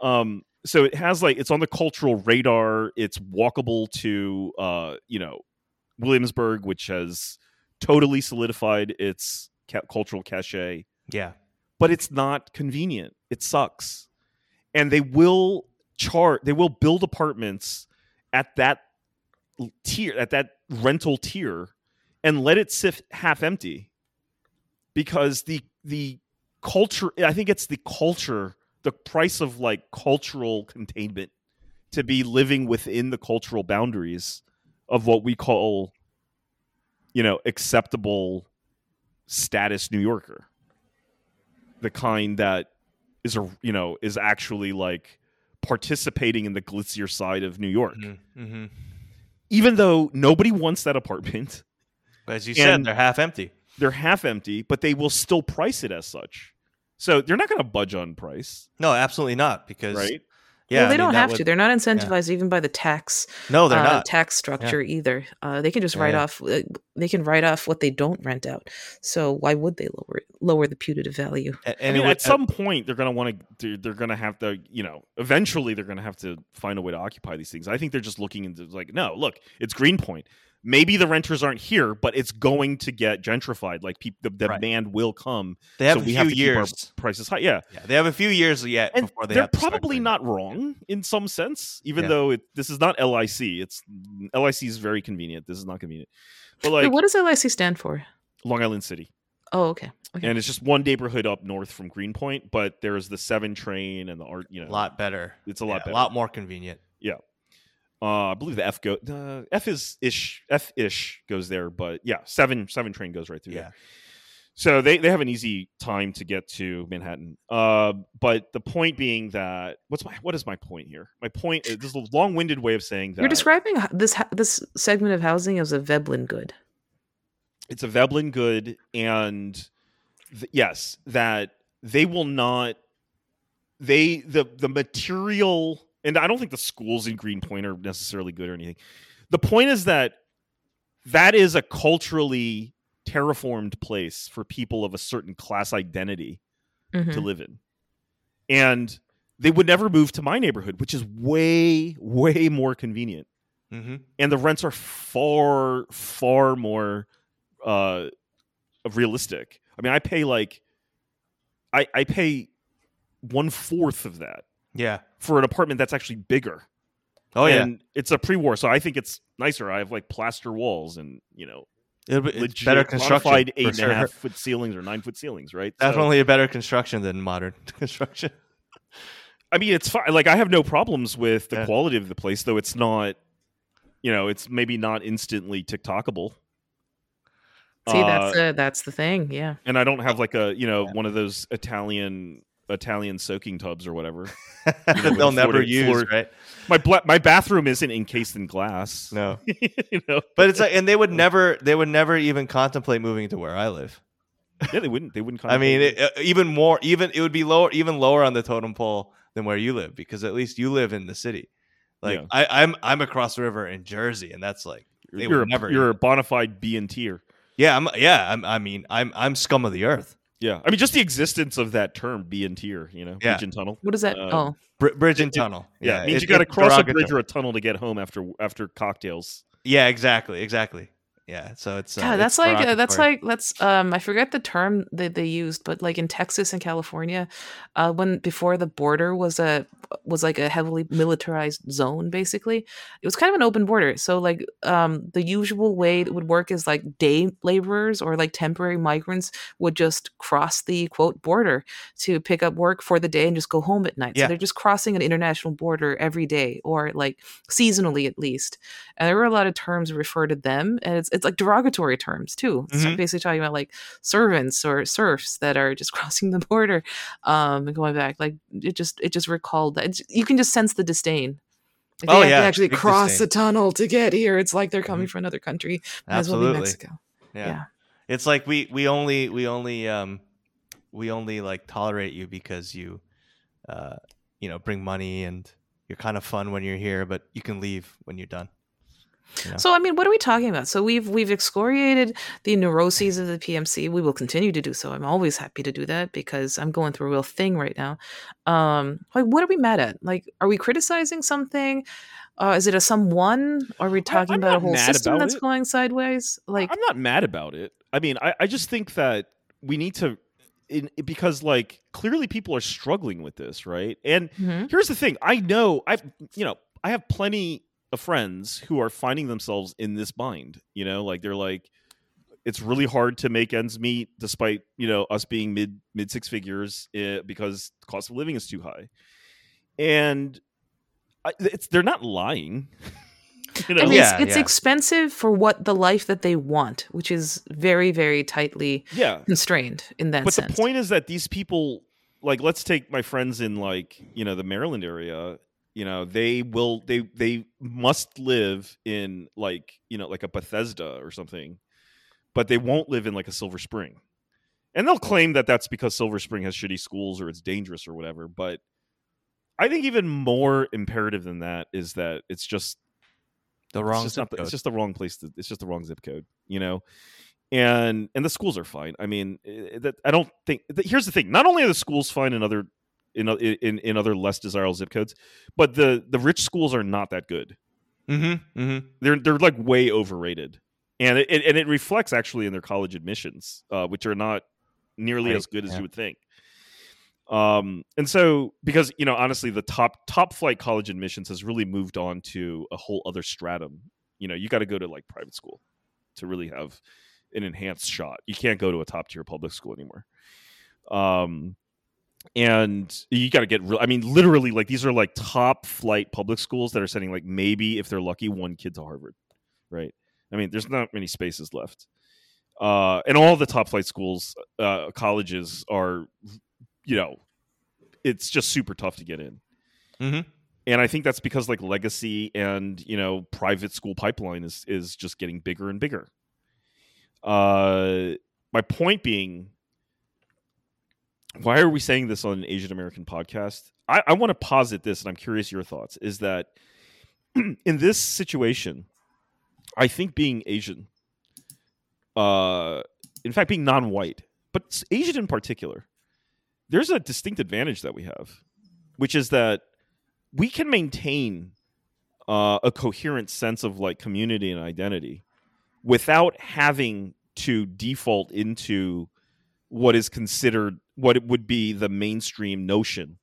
um so it has like it's on the cultural radar it's walkable to uh you know williamsburg which has totally solidified its ca- cultural cachet yeah. But it's not convenient. It sucks. And they will chart they will build apartments at that tier at that rental tier and let it sit half empty because the the culture i think it's the culture the price of like cultural containment to be living within the cultural boundaries of what we call you know acceptable status new yorker the kind that is a you know is actually like participating in the glitzier side of new york. Hmm even though nobody wants that apartment. As you said, they're half empty. they're half empty but they will still price it as such. So they're not going to budge on price. No, absolutely not. Because right yeah, well, I they mean, don't have would- to. They're not incentivized even by the tax No, they're uh, not. tax structure either. Uh, they can just write yeah. off. uh, They can write off what they don't rent out. So why would they lower lower the putative value? A- I and mean, it at some point they're going to want to they're, they're going to have to you know eventually they're going to have to find a way to occupy these things i think they're just looking into like no look it's greenpoint maybe the renters aren't here but it's going to get gentrified like peop the, the Right. demand will come they have so a we few have to keep our years. prices high yeah Yeah, they have a few years yet and before they they're have probably not wrong in some sense even Yeah. though it, this is not lic it's lic is very convenient this is not convenient but Wait, like what does LIC stand for? long island city Oh, okay. Okay. and it's just one neighborhood up north from greenpoint but there's the seven train and the art you know A lot better. it's a lot Yeah, better A lot more convenient. Uh i believe the f go uh, f is ish f ish goes there but yeah seven seven train goes right through Yeah. there so they, they have an easy time to get to manhattan uh but the point being that what's my what is my point here my point is this is a long-winded way of saying that You're describing this this segment of housing as a Veblen good. it's a Veblen good, and th- yes, that they will not. They the the material, and I don't think the schools in Greenpoint are necessarily good or anything. The point is that that is a culturally terraformed place for people of a certain class identity Mhm. to live in, and they would never move to my neighborhood, which is way way more convenient Mm-hmm. and the rents are far far more uh realistic i mean i pay like i i pay one fourth of that Yeah. for an apartment that's actually bigger Oh yeah. and it's a pre-war so i think it's nicer i have like plaster walls and you know It'll be, it's legit better construction. modified for eight and a sure. half foot ceilings or nine foot ceilings right So, Definitely a better construction than modern construction. i mean it's fine like i have no problems with the Yeah. quality of the place though it's not you know it's maybe not instantly tiktokable See, Uh, that's uh, that's the thing. Yeah. and I don't have like a you know Yeah. one of those Italian Italian soaking tubs or whatever. that with they'll never use, right? My bla- my bathroom isn't encased in glass. No. you know, But it's like, and they would never, they would never even contemplate moving to where I live. yeah, they wouldn't. They wouldn't. I mean, it, uh, even more, even it would be lower, even lower on the totem pole than where you live, because at least you live in the city. Like Yeah. I, I'm, I'm across the river in Jersey, and that's like, they you're would a, never you're a even- bona fide B and tier. yeah, I'm, yeah, I'm, I mean, I'm, I'm scum of the earth. Yeah, I mean, just the existence of that term B and tier. You know, Yeah. bridge and tunnel. What is that? Uh, oh, Br- bridge and It- it- tunnel. Yeah, it means it- you got to cross a bridge or a tunnel to get home after after cocktails. Yeah, exactly, exactly. Yeah, so it's uh, God, that's it's like uh, that's like that's um I forget the term that they used, but like in Texas and California, uh, when before the border was a was like a heavily militarized zone, basically, it was kind of an open border. So like um the usual way it would work is like day laborers or like temporary migrants would just cross the quote border to pick up work for the day and just go home at night. Yeah. So they're just crossing an international border every day or like seasonally at least. And there were a lot of terms refer to them, and it's it's like derogatory terms too. It's Mhm. basically talking about like servants or serfs that are just crossing the border, um, and going back. Like it just it just recalled that It's- you can just sense the disdain Like, they Oh, have yeah, to actually big cross disdain. the tunnel to get here. It's like they're coming Mhm. from another country. Might as well be Mexico. Yeah. Yeah. It's like we we only we only um we only like tolerate you because you uh you know bring money and you're kind of fun when you're here, but you can leave when you're done. You know? So I mean, what are we talking about? So we've we've excoriated the neuroses of the PMC. We will continue to do so. I'm always happy to do that because I'm going through a real thing right now. Um, like, what are we mad at? Like, are we criticizing something? Uh, is it a someone? Are we talking I'm about a whole system that's it. going sideways? Like, I'm not mad about it. I mean, I, I just think that we need to, in, because like clearly people are struggling with this, right? And mhm. here's the thing: I know I've, you know, I have plenty of friends who are finding themselves in this bind. You know, like they're like, it's really hard to make ends meet, despite you know us being mid mid six figures, uh, because the cost of living is too high, and I, it's they're not lying. you know, I mean, Yeah, it's, it's yeah. expensive for what the life that they want, which is very, very tightly yeah. constrained in that but sense. the point is that these people like let's take my friends in like you know the maryland area you know they will they they must live in like you know like a bethesda or something but they won't live in like a silver spring. And they'll claim that that's because silver spring has shitty schools or it's dangerous or whatever but i think even more imperative than that is that it's just the it's wrong just zip not the, it's just the wrong place to, it's just the wrong zip code you know? And and the schools are fine. I mean eh, that i don't think th- here's the thing. Not only are the schools fine in other in, in in other less desirable zip codes but the the rich schools are not that good. Mm-hmm, mm-hmm. they're they're like way overrated. And it, it- and it reflects actually in their college admissions uh, which are not nearly Right, as good as yeah. you would think. Um and so because you know honestly the top top flight college admissions has really moved on to a whole other stratum. You know you got to go to like private school to really have an enhanced shot. You can't go to a top tier public school anymore. Um and you got to get real i mean literally like these are like top flight public schools that are sending like maybe if they're lucky one kid to harvard right? I mean there's not many spaces left. Uh and all the top flight schools uh colleges are you know it's just super tough to get in. Mm-hmm. and i think that's because like legacy and you know private school pipeline is is just getting bigger and bigger. Uh my point being why are we saying this on an asian american podcast? I, I want to posit this and i'm curious your thoughts is that in this situation i think being asian uh in fact being non-white but asian in particular there's a distinct advantage that we have which is that we can maintain uh, a coherent sense of like community and identity without having to default into what is considered what it would be the mainstream notion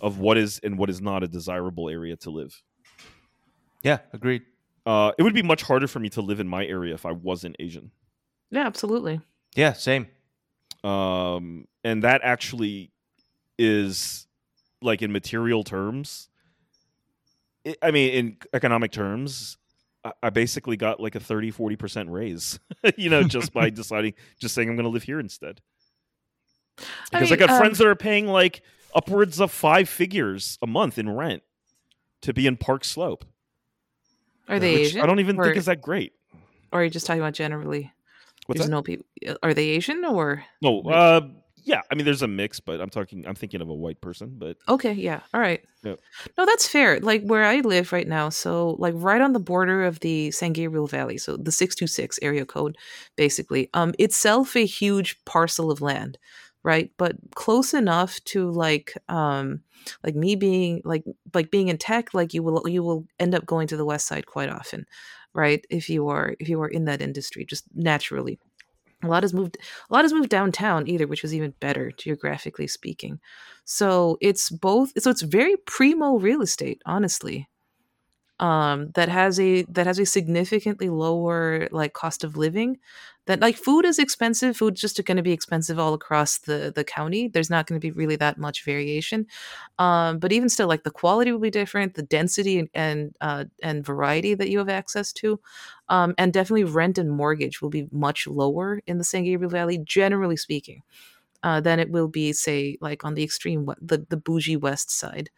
of what is and what is not a desirable area to live. Yeah, agreed. Uh, it would be much harder for me to live in my area if I wasn't Asian. yeah, absolutely. Yeah, same. um, and that actually is like in material terms. i I mean, in economic terms, I, I basically got like a 30, 40 percent raise. you know, just by deciding, just saying I'm going to live here instead. Because I, mean, got um, friends that are paying like upwards of five figures a month in rent to be in Park Slope. Are they Asian? I don't even or, think is that great. Or are you just talking about generally? What's There's that? no people. Are they Asian or? No, uh, yeah. I mean, there's a mix, but I'm talking. I'm thinking of a white person, but Okay, yeah, all right. Yep. No, that's fair. Like where I live right now, so like right on the border of the San Gabriel Valley, so the six two six area code, basically. Um, itself a huge parcel of land, right? But close enough to like um like me being like like being in tech, like you will you will end up going to the west side quite often, right? If you are if you are in that industry, just naturally. A lot has moved a lot has moved downtown either, which is even better geographically speaking. So it's both so it's very primo real estate, honestly. Um that has a that has a significantly lower like cost of living. That like food is expensive, food's just going to be expensive all across the the county. There's not going to be really that much variation. Um but even still like the quality will be different, the density and and uh and variety that you have access to um, and definitely rent and mortgage will be much lower in the San Gabriel Valley, generally speaking, uh, than it will be, say, like on the extreme, the the bougie west side.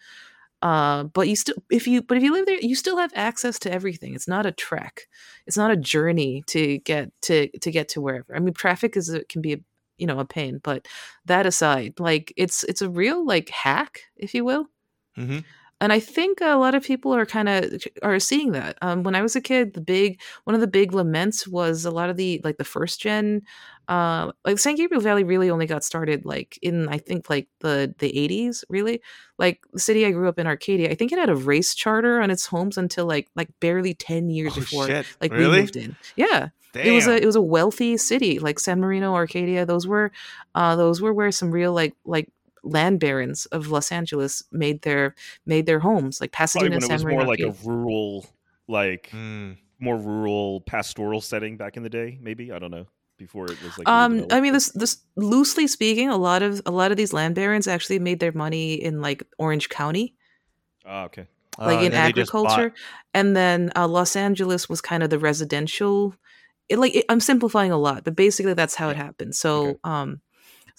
Uh, but you still, if you, but if you live there, you still have access to everything. It's not a trek. It's not a journey to get to to get to wherever. I mean, traffic is a, can be a you know a pain, but that aside, like it's it's a real like hack, if you will. Mm-hmm. And I think a lot of people are kind of are seeing that. Um, when I was a kid, the big one of the big laments was a lot of the like the first gen, uh, like San Gabriel Valley really only got started like in I think like the the eighties. Really, like the city I grew up in, Arcadia. I think it had a race charter on its homes until like like barely ten years Oh, before shit. like Really? we moved in. Yeah, Damn. it was a it was a wealthy city like San Marino, Arcadia. Those were uh, those were where some real like like land barons of Los Angeles made their made their homes like Probably Pasadena, when it was Marino. more like a rural, like Mm. more rural pastoral setting back in the day. Maybe I don't know. Before it was like um. I mean, this this loosely speaking, a lot of a lot of these land barons actually made their money in like Orange County, Ah, okay. like Uh, in and then they just bought- agriculture, and then uh, Los Angeles was kind of the residential. It, like it, I'm simplifying a lot, but basically that's how it happened. So, Okay. um,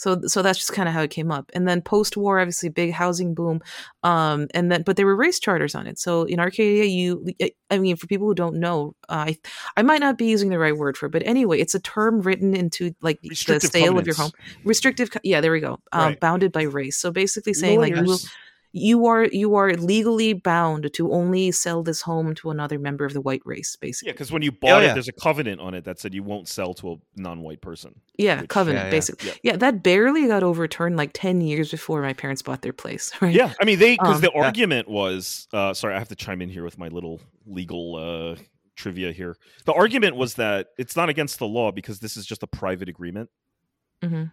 so so that's just kind of how it came up. And then post war, obviously, big housing boom. Um, and then but there were race charters on it. So in Arcadia, you, I mean, for people who don't know, uh, I I might not be using the right word for it, but anyway, it's a term written into like the sale of your home. Restrictive, yeah, there we go. Um, Right. Bounded by race. So basically saying like you will Lawyers. You are you are legally bound to only sell this home to another member of the white race basically. Yeah, because when you bought yeah. it, there's a covenant on it that said you won't sell to a non-white person. yeah, Which- covenant yeah, yeah. basically Yeah. yeah. that barely got overturned like 10 years before my parents bought their place right Yeah, I mean they because Um, the Yeah. argument was uh, sorry, I have to chime in here with my little legal uh, trivia here. The argument was that it's not against the law because this is just a private agreement. hmm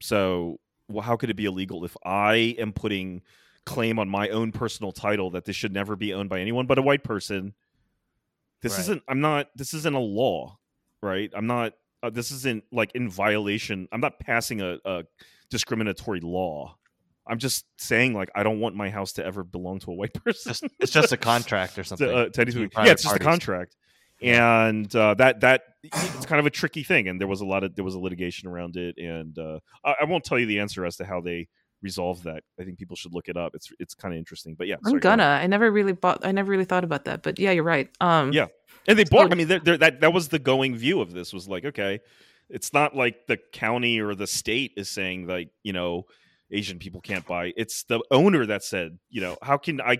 So well, how could it be illegal if I am putting claim on my own personal title that this should never be owned by anyone but a white person? This Right. isn't. I'm not. This isn't a law, right? I'm not. Uh, this isn't like in violation. I'm not passing a, a discriminatory law. I'm just saying like I don't want my house to ever belong to a white person. Just, it's just a contract or something. to, uh, to yeah, it's just a contract, and uh, that that it's kind of a tricky thing. And there was a lot of there was a litigation around it, and uh, I, I won't tell you the answer as to how they resolved that. I think people should look it up. It's it's kind of interesting. But yeah, i'm sorry, gonna ahead. i never really bought i never really thought about that but yeah you're right um Yeah. And they bought. I mean, they're, they're, that that was the going view of this was like, okay, it's not like the county or the state is saying like you know Asian people can't buy. It's the owner that said, you know, how can I?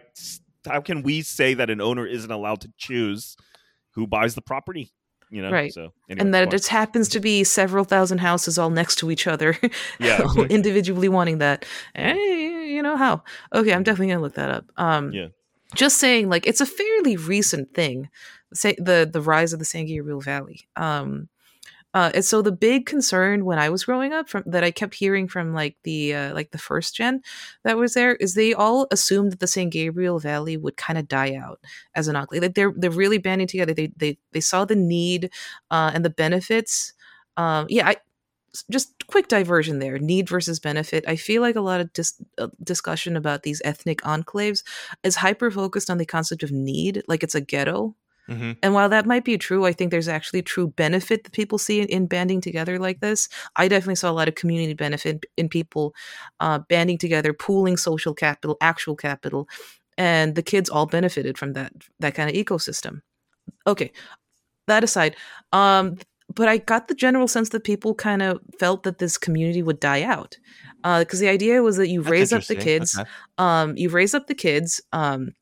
How can we say that an owner isn't allowed to choose who buys the property? You know, Right. So anyway, and that it just happens to be several thousand houses all next to each other Yeah. individually wanting that hey, you know how okay i'm definitely gonna look that up um Yeah. just saying like it's a fairly recent thing say the the rise of the san gabriel valley um uh, and so the big concern when I was growing up from that I kept hearing from like the uh, like the first gen that was there is they all assumed that the San Gabriel Valley would kind of die out as an ugly. Like they're they're really banding together. They they they saw the need uh, and the benefits. Um, yeah, I just quick diversion there need versus benefit i feel like a lot of dis- uh, discussion about these ethnic enclaves is hyper focused on the concept of need like it's a ghetto hmm and while that might be true i think there's actually true benefit that people see in, in banding together like this. I definitely saw a lot of community benefit in people uh, banding together pooling social capital actual capital and the kids all benefited from that that kind of ecosystem. Okay that aside um but I got the general sense that people kind of felt that this community would die out, because the idea was that you raise up the kids, Okay. um, you raise up the kids, um,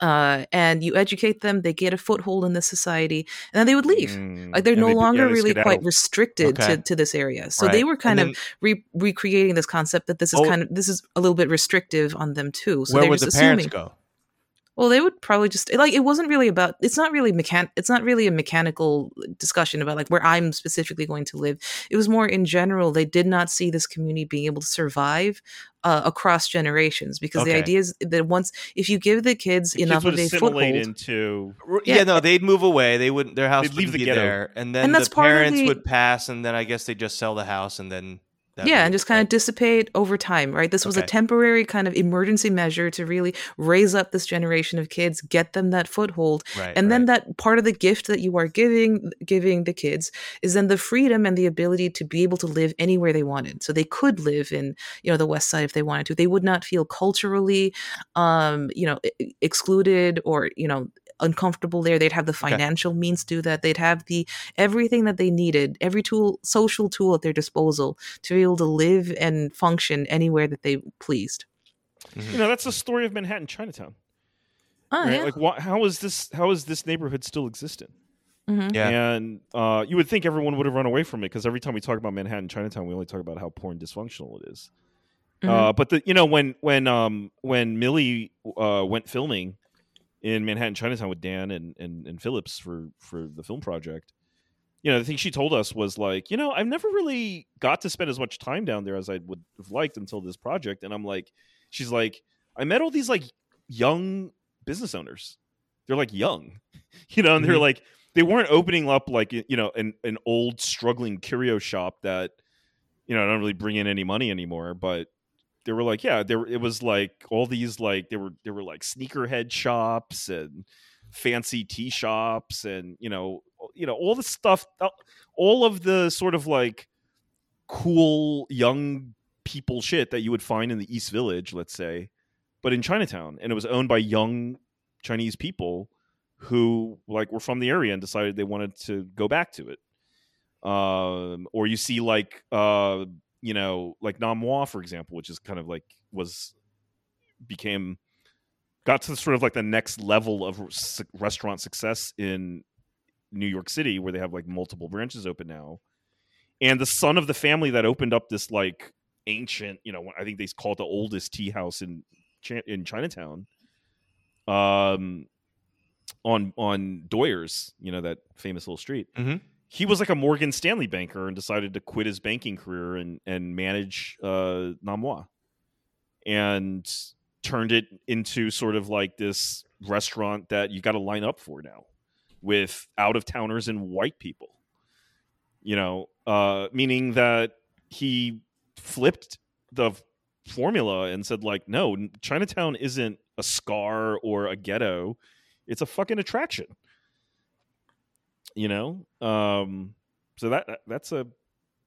uh, and you educate them. They get a foothold in this society, and then they would leave. Mm. Like they're no they- longer they really quite skedaddle. restricted Okay. to, to this area. So Right. they were kind of re- recreating this concept that this is Oh. kind of this is a little bit restrictive on them too. So where they're would just the parents assuming. go? Well, they would probably just like it wasn't really about. It's not really mechan. It's not really a mechanical discussion about like where I'm specifically going to live. It was more in general. They did not see this community being able to survive uh, across generations because the idea is that once if you give the kids The enough kids would of a assimilate foothold, into Yeah. Yeah, no, they'd move away. They wouldn't. Their house They'd leave would the be ghetto. there, and then And that's the part of parents the- would pass, and then I guess they would just sell the house, and then That'd yeah, and just kind of dissipate over time, right? This was a temporary kind of emergency measure to really raise up this generation of kids, get them that foothold, right, and then that part of the gift that you are giving giving the kids is then the freedom and the ability to be able to live anywhere they wanted. So they could live in you know the West Side if they wanted to. They would not feel culturally, um, you know, excluded or you know uncomfortable there they'd have the financial means to do that they'd have the everything that they needed every tool social tool at their disposal to be able to live and function anywhere that they pleased. Mhm. You know, that's the story of Manhattan Chinatown. Oh right? yeah. Like, why, how is this? How is this neighborhood still existent? Mhm. Yeah. And uh, you would think everyone would have run away from it because every time we talk about Manhattan Chinatown, we only talk about how poor and dysfunctional it is. Mhm. Uh, but the you know when when um when Millie uh, went filming in Manhattan Chinatown with Dan and, and and Phillips for for the film project, you know the thing she told us was like you know I've never really got to spend as much time down there as I would have liked until this project, and I'm like she's like I met all these like young business owners. They're like young, you know, and they're Mhm. like they weren't opening up like you know an an old struggling curio shop that you know I don't really bring in any money anymore, but they were like yeah there it was like all these like there were there were like sneakerhead shops and fancy tea shops and you know you know all the stuff all of the sort of like cool young people shit that you would find in the east village let's say but in chinatown and it was owned by young chinese people who like were from the area and decided they wanted to go back to it. Um or you see like uh you know like Nom Wah for example which is kind of like was became got to sort of like the next level of restaurant success in New York City where they have like multiple branches open now and the son of the family that opened up this like ancient you know I think they call it the oldest tea house in in Chinatown um on on Doyers you know that famous little street Mhm. He was like a Morgan Stanley banker and decided to quit his banking career and and manage uh Nom Wah and turned it into sort of like this restaurant that you got to line up for now with out of towners and white people you know uh meaning that he flipped the formula and said like no Chinatown isn't a scar or a ghetto. It's a fucking attraction you know? Um so that that's a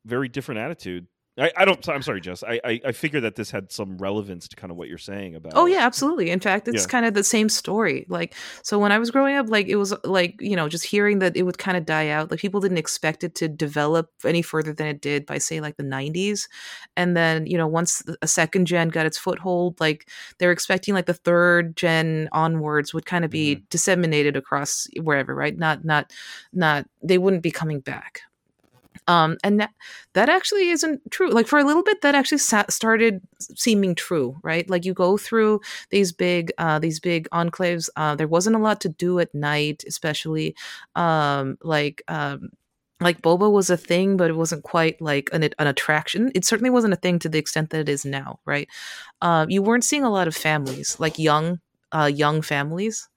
very different attitude I, I don't i'm sorry jess I, I i figure that this had some relevance to kind of what you're saying about Oh yeah, absolutely. In fact, it's Yeah. kind of the same story. Like, so when I was growing up, like it was like you know just hearing that it would kind of die out. Like people didn't expect it to develop any further than it did by say like the '90s, and then you know once a second gen got its foothold, like they're expecting like the third gen onwards would kind of be mm-hmm. disseminated across wherever, right? Not not not they wouldn't be coming back. Um, and that, that actually isn't true. Like for a little bit, that actually sa- started seeming true, right? Like you go through these big, uh, these big enclaves. Uh, there wasn't a lot to do at night, especially, um, like, um, like boba was a thing, but it wasn't quite like an, an attraction. It certainly wasn't a thing to the extent that it is now, right? Uh, you weren't seeing a lot of families, like young, uh, young families,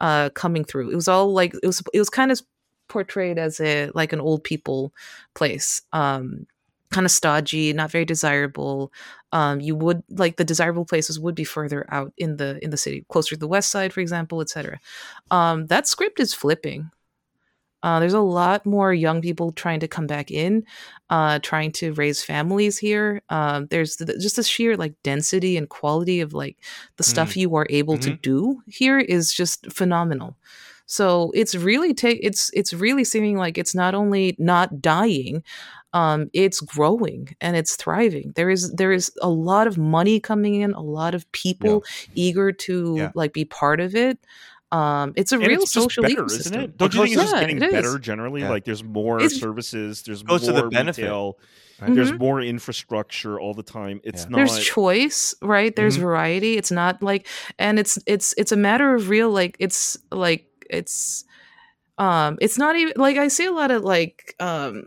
uh, coming through. It was all like it was. It was kind of portrayed as a like an old people place um kind of stodgy not very desirable um you would like the desirable places would be further out in the in the city closer to the west side for example etc um that script is flipping uh, there's a lot more young people trying to come back in, uh, trying to raise families here. Um, there's the, just the sheer like density and quality of like the stuff you are able to Mhm. do here is just phenomenal. So it's really take it's it's really seeming like it's not only not dying, um, it's growing and it's thriving. There is there is a lot of money coming in, a lot of people eager to Yeah. like be part of it. Um, it's a And real it's just social better, ecosystem. isn't it? Don't you think it's just Yeah, getting it is. better generally? Yeah. Like there's more It's- services, there's Goes to more the benefit, retail, right? there's Mhm. more infrastructure all the time. It's Yeah. not there's choice right there's Mhm. variety it's not like and it's it's it's a matter of real like it's like it's um it's not even like i see a lot of like um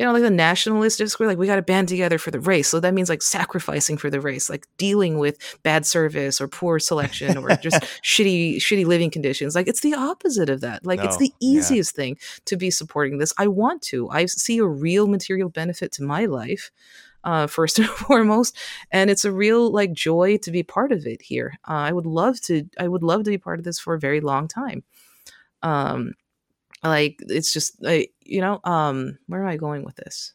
you know, like the nationalist discourse, like we got to band together for the race. So that means like sacrificing for the race, like dealing with bad service or poor selection or just shitty, shitty living conditions. Like it's the opposite of that. Like it's No, the yeah. easiest thing to be supporting this. I want to. I see a real material benefit to my life. Uh, first and foremost, and it's a real like joy to be part of it here. Uh, I would love to. I would love to be part of this for a very long time. Um, like it's just like you know um where am i going with this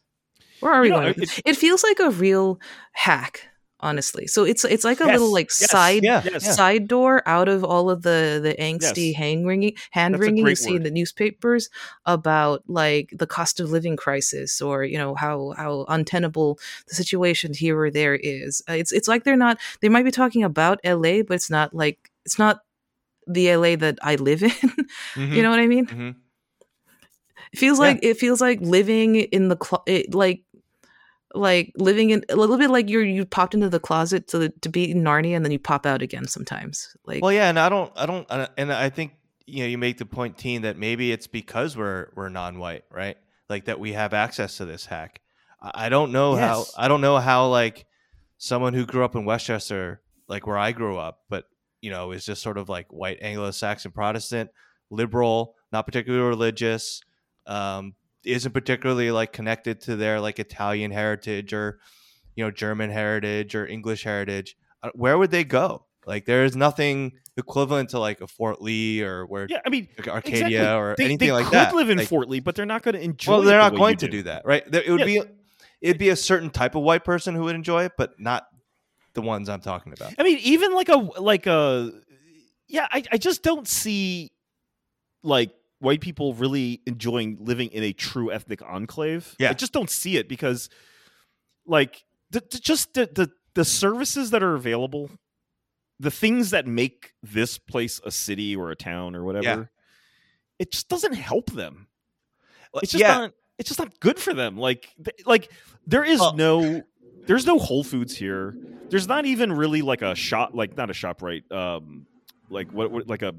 where are we know, going it feels like a real hack honestly so it's it's like a little like yes, side Yeah, Yes. side door out of all of the the angsty Yes. hand wringing hand wringing you see in the newspapers about like the cost of living crisis or you know how how untenable the situation here or there is Uh, it's it's like they're not they might be talking about la but it's not like it's not the la that i live in Mhm, you know what i mean mhm. it feels Yeah. like it feels like living in the clo- it, like like living in a little bit like you're you popped into the closet to to be in Narnia and then you pop out again sometimes. Like Well, yeah, and I don't, I don't, and I think you know you make the point, Teen, that maybe it's because we're we're non-white, right? Like that we have access to this hack. I don't know how. I don't know how like someone who grew up in Westchester, like where I grew up, but you know is just sort of like white Anglo-Saxon Protestant, liberal, not particularly religious, um, isn't particularly like connected to their like Italian heritage or you know German heritage or English heritage. Uh, Where would they go? Like there is nothing equivalent to like a Fort Lee or where Yeah, I mean, like Arcadia exactly. or they, anything they like could that. live in Like, Fort Lee, but they're not going to enjoy. well, they're the not way going you to do that, right? There, it would Yeah. be it'd be a certain type of white person who would enjoy it, but not the ones I'm talking about. I mean, even like a like a yeah, I, I just don't see like white people really enjoying living in a true ethnic enclave. Yeah. I just don't see it because like the, the- just the, the the services that are available, the things that make this place a city or a town or whatever, it just doesn't help them. It's just yeah, not it's just not good for them. Like like there is Well- no there's no Whole Foods here. There's not even really like a shop like not a shop right um like what, what like a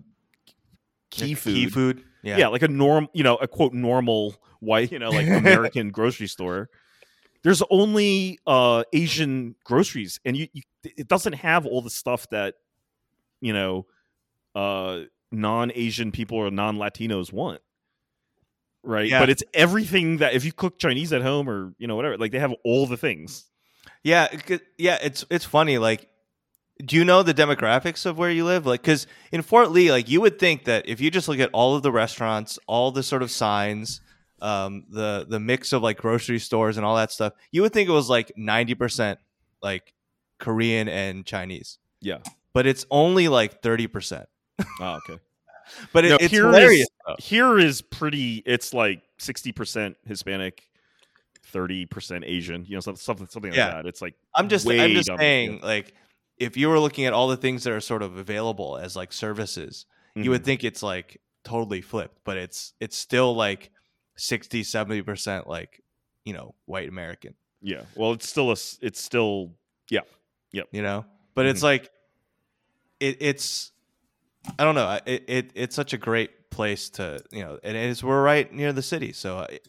key food. key food. Yeah, Yeah. like a norm, you know, a quote normal white, you know, like American grocery store. There's only uh Asian groceries and you, you it doesn't have all the stuff that you know uh non-Asian people or non-Latinos want. Right? Yeah. But it's everything that if you cook Chinese at home or, you know, whatever, like they have all the things. Yeah, yeah, it's it's funny. Like, do you know the demographics of where you live? Like, because in Fort Lee, like you would think that if you just look at all of the restaurants, all the sort of signs, um, the the mix of like grocery stores and all that stuff, you would think it was like ninety percent like Korean and Chinese. Yeah. but it's only like thirty percent. Oh, okay. But it, No, it's here is- hilarious. though. Here is pretty it's like 60% Hispanic, 30% Asian, you know, something something something like Yeah. that. It's like I'm just way I'm just dumb, saying, yeah. like, if you were looking at all the things that are sort of available as like services, you would Mhm. think it's like totally flipped, but it's it's still like 60, 70 percent like you know white American, Yeah. Well, it's still a It's still. Yeah. Yep. You know. But it's Mhm. like it, it's I don't know. It, it it's such a great place to you know, and it's we're right near the city. So, I,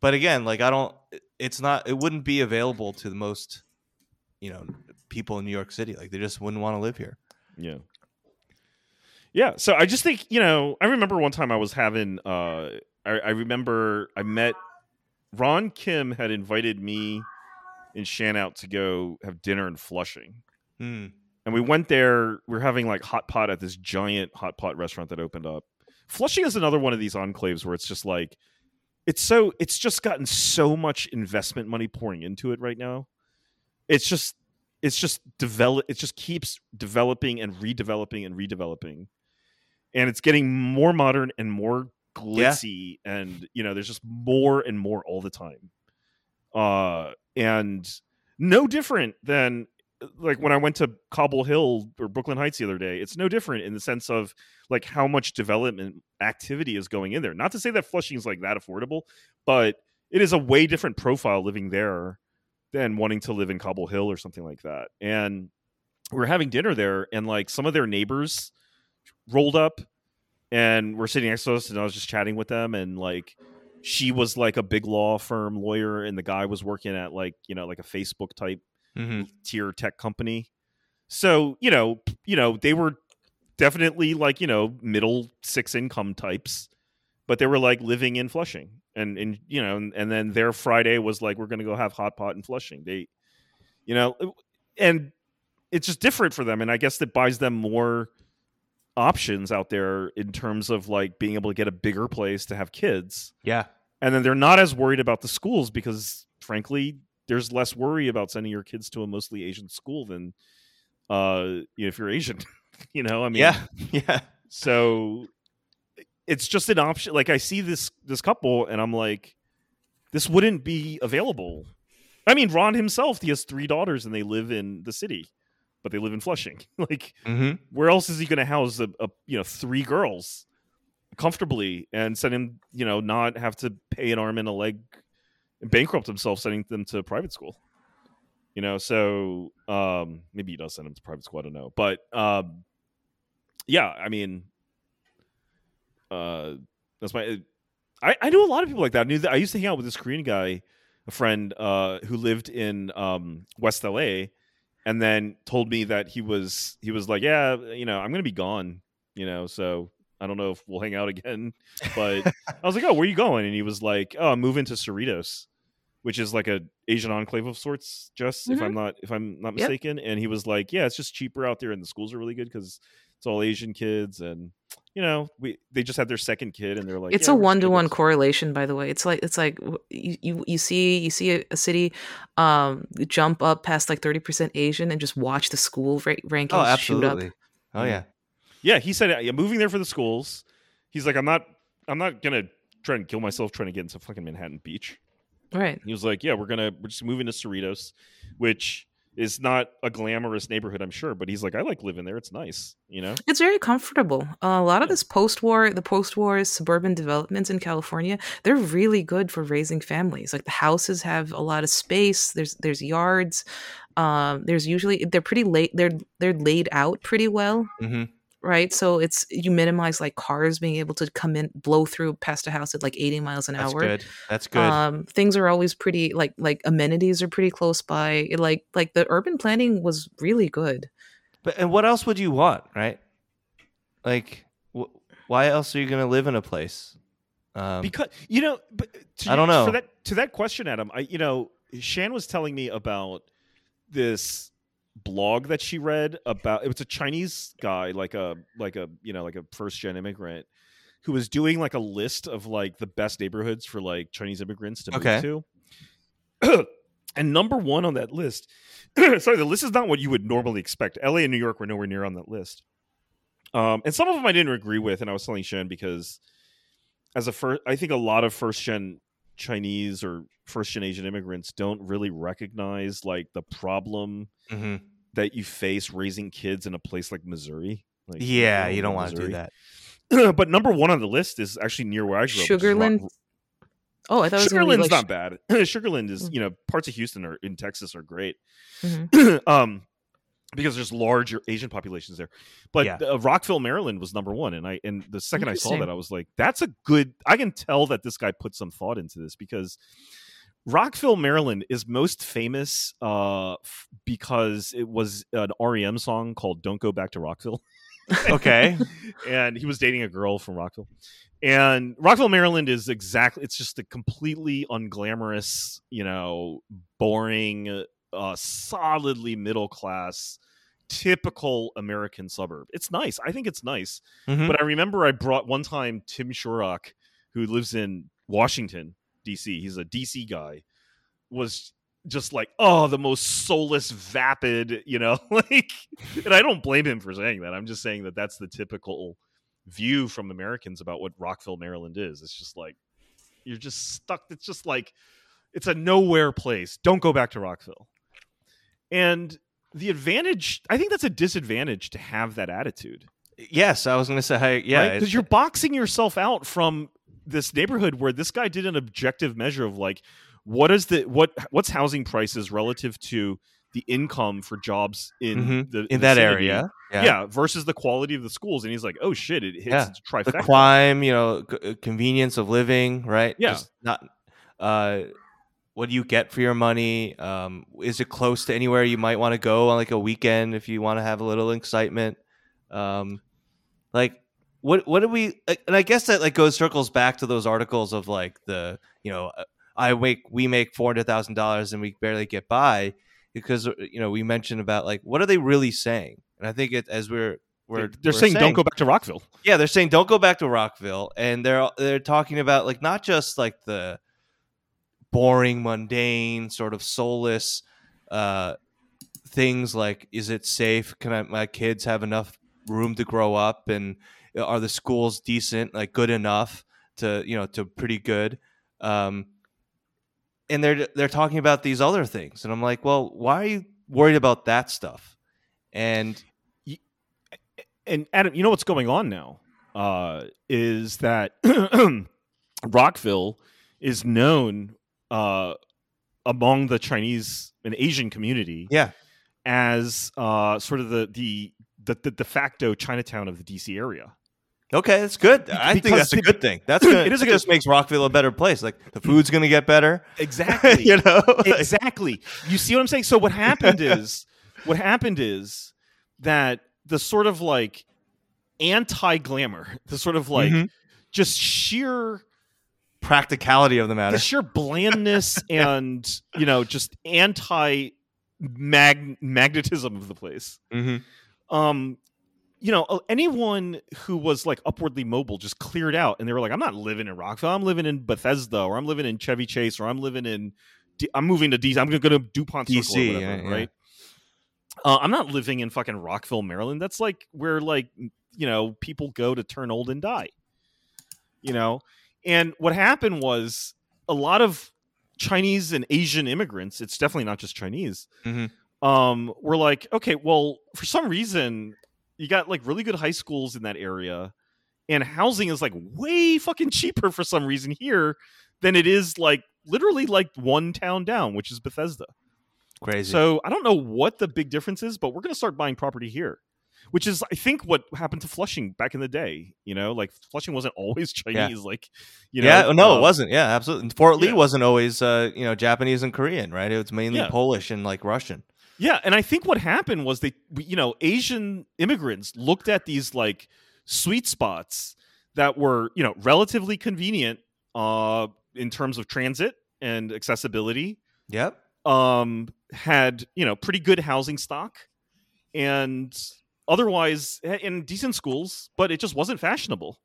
but again, like I don't. It's not. It wouldn't be available to the most you know people in New York City. Like they just wouldn't want to live here. Yeah. Yeah. So I just think you know. I remember one time I was having. uh I, I remember I met Ron Kim had invited me and Shan out to go have dinner in Flushing. Hmm. and we went there. We are having like hot pot at this giant hot pot restaurant that opened up. Flushing is another one of these enclaves where it's just like it's so it's just gotten so much investment money pouring into it right now. It's just it's just develop it just keeps developing and redeveloping and redeveloping. And it's getting more modern and more glitzy and you know there's just more and more all the time. Uh and no different than like when I went to Cobble Hill or Brooklyn Heights the other day, it's no different in the sense of like how much development activity is going in there. Not to say that Flushing is like that affordable, but it is a way different profile living there than wanting to live in Cobble Hill or something like that. And we we're having dinner there, and like some of their neighbors rolled up and we're sitting next to us, and I was just chatting with them, and like she was like a big law firm lawyer, and the guy was working at like you know like a Facebook type hmm tier tech company. So you know, you know, they were definitely like you know middle six income types, but they were like living in Flushing, and and you know, and, and then their Friday was like we're gonna go have hot pot in Flushing. They, you know, and it's just different for them, and I guess it buys them more options out there in terms of like being able to get a bigger place to have kids Yeah. and then they're not as worried about the schools because frankly there's less worry about sending your kids to a mostly asian school than uh you know, if you're asian you know i mean yeah. Yeah. so it's just an option. Like i see this this couple and i'm like this wouldn't be available. I mean ron himself he has three daughters and they live in the city but they live in flushing. Like hmm where else is he going to house a, a you know three girls comfortably and send him you know not have to pay an arm and a leg and bankrupt himself sending them to private school? You know so um maybe he does send them to private school i don't know. But um yeah i mean uh that's my i i knew a lot of people like that. I knew that i used to hang out with this korean guy a friend uh who lived in um west la and then told me that he was he was like yeah you know i'm gonna be gone you know so i don't know if we'll hang out again. But i was like oh where are you going? And he was like oh i'm moving to cerritos which is like a asian enclave of sorts just if i'm not if i'm not Yep. mistaken. And he was like yeah it's just cheaper out there and the schools are really good because it's all asian kids and you know we they just had their second kid and they're like it's yeah, a one to one correlation by the way it's like it's like you you, you see you see a, a city um jump up past like 30% asian and just watch the school ra- rankings Oh, shoot up absolutely. Oh yeah. Yeah, he said I'm moving there for the schools. He's like, I'm not, I'm not gonna try and kill myself trying to get into fucking Manhattan Beach. right He was like, Yeah, we're gonna, we're just moving to Cerritos, which is not a glamorous neighborhood, I'm sure, but he's like, I like living there. It's nice, you know. it's very comfortable. Uh, a lot of this post-war the post-war suburban developments in california they're really good for raising families. Like the houses have a lot of space. There's there's yards. Um there's usually they're pretty late they're they're laid out pretty well. Hmm right so it's you minimize like cars being able to come in blow through past a house at like 80 miles an That's hour That's good. That's good. um things are always pretty like like amenities are pretty close by It, like like the urban planning was really good but and what else would you want, right? Like, wh- why else are you going to live in a place? Um, because you know, but to I don't know. for that to that question, Adam. I you know, Shan was telling me about this blog that she read about it was a Chinese guy, like a like a you know like a first gen immigrant who was doing like a list of like the best neighborhoods for like Chinese immigrants to Okay. move to. and number one on that list, sorry, the list is not what you would normally expect. LA and New York were nowhere near on that list. Um, and some of them I didn't agree with, and I was telling Shen because as a first, I think a lot of first gen Chinese or first gen Asian immigrants don't really recognize like the problem mhm. That you face raising kids in a place like Missouri. Like, Yeah, rural you don't want to do that. but number one on the list is actually near where I grew up. which Rock- Sugar Land oh i thought it was gonna be Sugar Land's like not bad. Sugar Land is, Mm. you know, parts of Houston or in Texas are great. Mhm. um, because there's larger Asian populations there. But Yeah. uh, Rockville, Maryland was number one, and I and the second I saw that, I was like, that's a good. I can tell that this guy put some thought into this because Rockville, Maryland is most famous uh, f- because it was an REM song called "Don't Go Back to Rockville." Okay. and he was dating a girl from Rockville. And Rockville, Maryland is exactly it's just a completely unglamorous, you know, boring, uh solidly middle class typical American suburb. It's nice. I think it's nice. Mhm. But I remember I brought one time Tim Shorrock, who lives in Washington, DC. He's a DC guy. Was just like, oh, the most soulless, vapid, you know, like, and I don't blame him for saying that. I'm just saying that that's the typical view from Americans about what Rockville, Maryland is. It's just like, you're just stuck. It's just like, it's a nowhere place. Don't go back to Rockville. And the advantage, I think that's a disadvantage to have that attitude yes, I was going to say, hey, yeah, because it's- you're boxing yourself out from this neighborhood where this guy did an objective measure of like what is the what what's housing prices relative to the income for jobs in Mhm. the in that area. Yeah. yeah. versus the quality of the schools, and he's like, "Oh shit, it hits Yeah. its the crime, you know, c- uh, convenience of living, right? Yeah. Just not. Uh, what do you get for your money? Um, is it close to anywhere you might want to go on like a weekend if you want to have a little excitement? Um, like what what do we? And I guess that like goes circles back to those articles of like the you know uh, I make we make four hundred thousand dollars and we barely get by because uh, you know we mentioned about like what are they really saying? And I think it as we're we're They're, we're saying, "Don't go back to Rockville." yeah, they're saying don't go back to Rockville, and they're they're talking about like not just like the boring, mundane, sort of soulless uh, things like is it safe? Can I, my kids have enough room to grow up, and are the schools decent, like good enough to you know to pretty good? Um, and they're they're talking about these other things, and I'm like, well, why are you worried about that stuff? And and Adam, you know what's going on now uh, is that Rockville is known uh, among the Chinese and Asian community yeah, as uh, sort of the, the the the de facto Chinatown of the DC area. Okay, that's good. I think that's a good thing. That's gonna, It is just makes Rockville a better place. Like the food's gonna get better. Exactly. you know, exactly. You see what I'm saying? So what happened is what happened is that the sort of like anti glamour, the sort of like Mhm. just sheer practicality of the matter. the sheer blandness and you know just anti magnetism of the place Mm-hmm. um you know uh, anyone who was like upwardly mobile just cleared out and they were like i'm not living in rockville. I'm living in bethesda or i'm living in chevy chase or i'm living in D- i'm moving to dc i'm going to dupont Circle or DC, whatever, yeah, yeah. right? Uh, i'm not living in fucking rockville maryland. That's like where like you know people go to turn old and die you know? And what happened was a lot of chinese and asian immigrants it's definitely not just chinese Mhm. um were like okay well for some reason you got like really good high schools in that area and housing is like way fucking cheaper for some reason here than it is like literally like one town down which is bethesda Crazy. so i don't know what the big difference is but we're going to start buying property here which is i think what happened to flushing back in the day you know like flushing wasn't always chinese like you know yeah, no, uh, it wasn't. Yeah, absolutely. Fort Lee yeah. wasn't always, uh, you know, Japanese and Korean, right? It was mainly Yeah. Polish and like Russian. Yeah, and I think what happened was they, you know, Asian immigrants looked at these like sweet spots that were, you know, relatively convenient uh, in terms of transit and accessibility. Yep. Um, had you know pretty good housing stock, and otherwise in decent schools, but it just wasn't fashionable.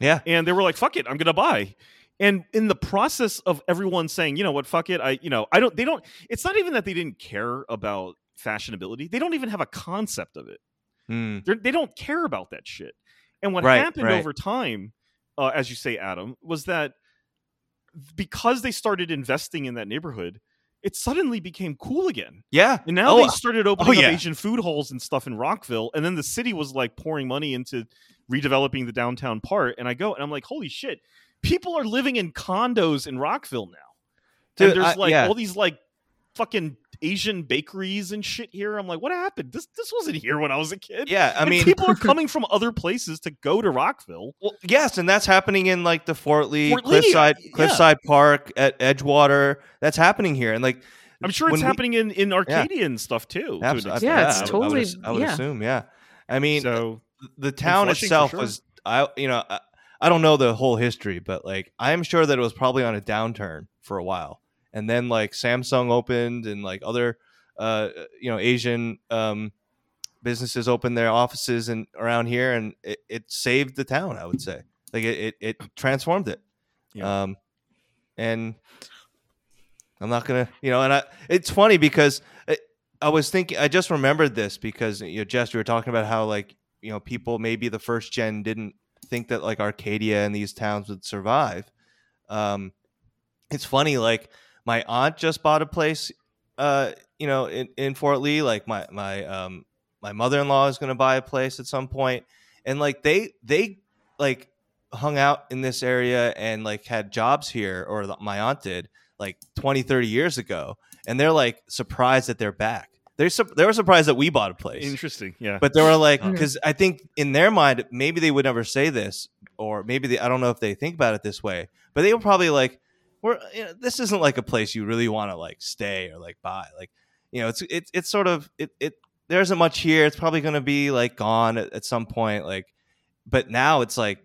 Yeah. And they were like, "Fuck it, I'm gonna buy." And in the process of everyone saying, "You know what, fuck it," I, you know, I don't. They don't. It's not even that they didn't care about fashionability. They don't even have a concept of it. Mm. They're, don't care about that shit. And what Right, happened right. over time, uh, as you say, Adam, was that because they started investing in that neighborhood, it suddenly became cool again. Yeah. And now Oh, they started opening yeah. up Asian food halls and stuff in Rockville, and then the city was like pouring money into redeveloping the downtown part. And I go and I'm like, holy shit, people are living in condos in Rockville now. Dude, and there's I- like yeah. all these like fucking Asian bakeries and shit here. I'm like, what happened? This this wasn't here when I was a kid. Yeah. I And mean, people are coming from other places to go to Rockville. Well, yes, and that's happening in like the Fort Lee, Fort Lee, Cliffside, yeah. Cliffside Park at Edgewater. That's happening here, and like I'm sure it's when we- happening in, in Arcadia and stuff too. to an Abs- Yeah, it's I would- I would, totally- ass- I would yeah. assume, yeah. I mean, so the town itself sure. was, I you know, I, don't know the whole history, but like I'm sure that it was probably on a downturn for a while, and then like Samsung opened and like other, uh, you know, Asian um, businesses opened their offices and around here, and it, it saved the town. I would say, like it, it, it transformed it. Yeah. Um, and I'm not gonna, you know, and I, it's funny because I, I was thinking, I just remembered this because you know, Jess, we were talking about how like you know people maybe the first gen didn't think that like Arcadia and these towns would survive. Um, it's funny, like my aunt just bought a place, uh, you know, in, in Fort Lee. Like my my um my mother in law is going to buy a place at some point, and like they they like hung out in this area and like had jobs here, or my aunt did like 20, 30 years ago, and they're like surprised that they're back. They're su- they were surprised that we bought a place. Interesting. Yeah. But they were like, hmm. because I think in their mind, maybe they would never say this, or maybe they, I don't know if they think about it this way, but they were probably like, "We're you know, this isn't like a place you really want to like stay or like buy. Like, you know, it's it's it's sort of it it there isn't much here. It's probably going to be like gone at, at some point. Like, but now it's like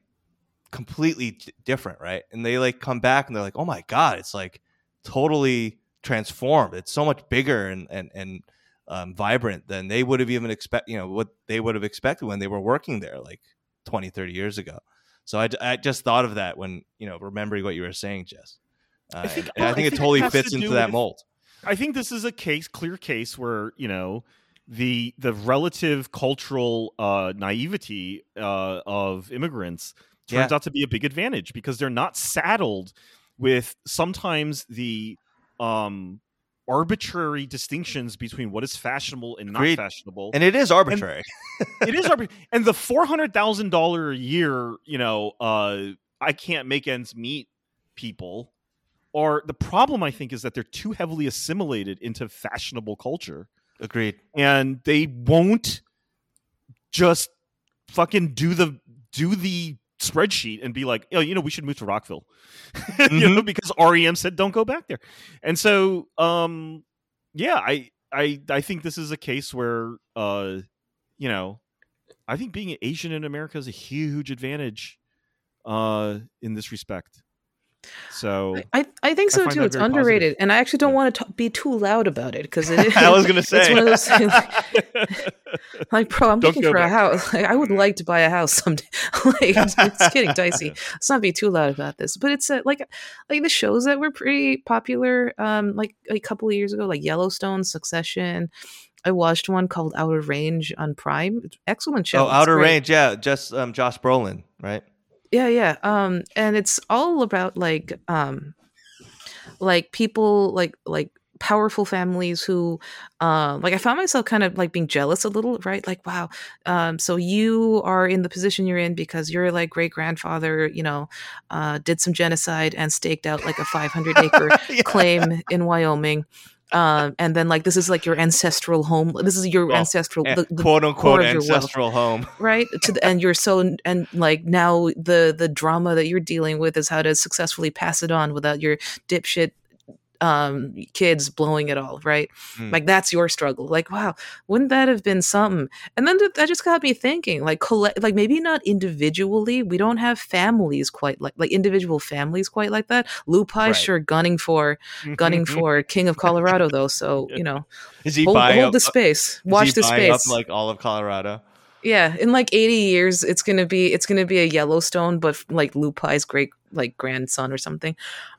completely d- different, right? And they like come back and they're like, oh my god, it's like totally transformed. It's so much bigger and and and um, vibrant than they would have even expect you know what they would have expected when they were working there like 20 30 years ago. So i, I just thought of that when you know remembering what you were saying jess. Uh, I think- and well, I think I it think it totally has fits to into that with- mold. I think this is a case, clear case, where you know the the relative cultural uh, naivety uh, of immigrants turns Yeah. out to be a big advantage because they're not saddled with sometimes the um, arbitrary distinctions between what is fashionable and not Agreed. fashionable. and it is arbitrary it is arbitrary. and the four hundred thousand dollar a year, you know, uh, I can't make ends meet people. Or the problem, I think, is that they're too heavily assimilated into fashionable culture, agreed and they won't just fucking do the do the spreadsheet and be like, oh, you know, we should move to Rockville, you know, because REM said don't go back there, and so, um, yeah, I, I, I think this is a case where, uh, you know, I think being Asian in America is a huge advantage, uh, in this respect. So I, I think so find too. It's very positive. underrated, and I actually don't Yeah. want to t- be too loud about it because it is. i was gonna say it's one of those things. Like, bro, I'm Don't looking for a house. Like, I would like to buy a house someday. like, it's, it's getting dicey. Let's not be too loud about this. But it's uh, like, like the shows that were pretty popular, um, like a couple of years ago, like Yellowstone, Succession. I watched one called Outer Range on Prime. It's Excellent show. oh It's outer great. range yeah just um, josh brolin right Yeah, yeah. Um, and it's all about like, um, like people like like powerful families who um like i found myself kind of like being jealous a little right like wow um so you are in the position you're in because your like great grandfather you know uh did some genocide and staked out like a 500 acre Yeah. claim in wyoming um and then like this is like your ancestral home this is your Well, ancestral Eh, the, the quote unquote of your wealth. ancestral home. Right? To the, and you're so and like now the the drama that you're dealing with is how to successfully pass it on without your dipshit um kids blowing it all right? Hmm. like that's your struggle. Like wow wouldn't that have been something? And then th- that just got me thinking like collect like maybe not individually we don't have families quite like like individual families quite like that. Lupi Right. sure gunning for gunning for king of colorado though so you know is he hold, hold up, the space. is watch he the space up like all of colorado? Yeah, in like 80 years, it's gonna be it's gonna be a Yellowstone, but like Lupi's great like grandson or something.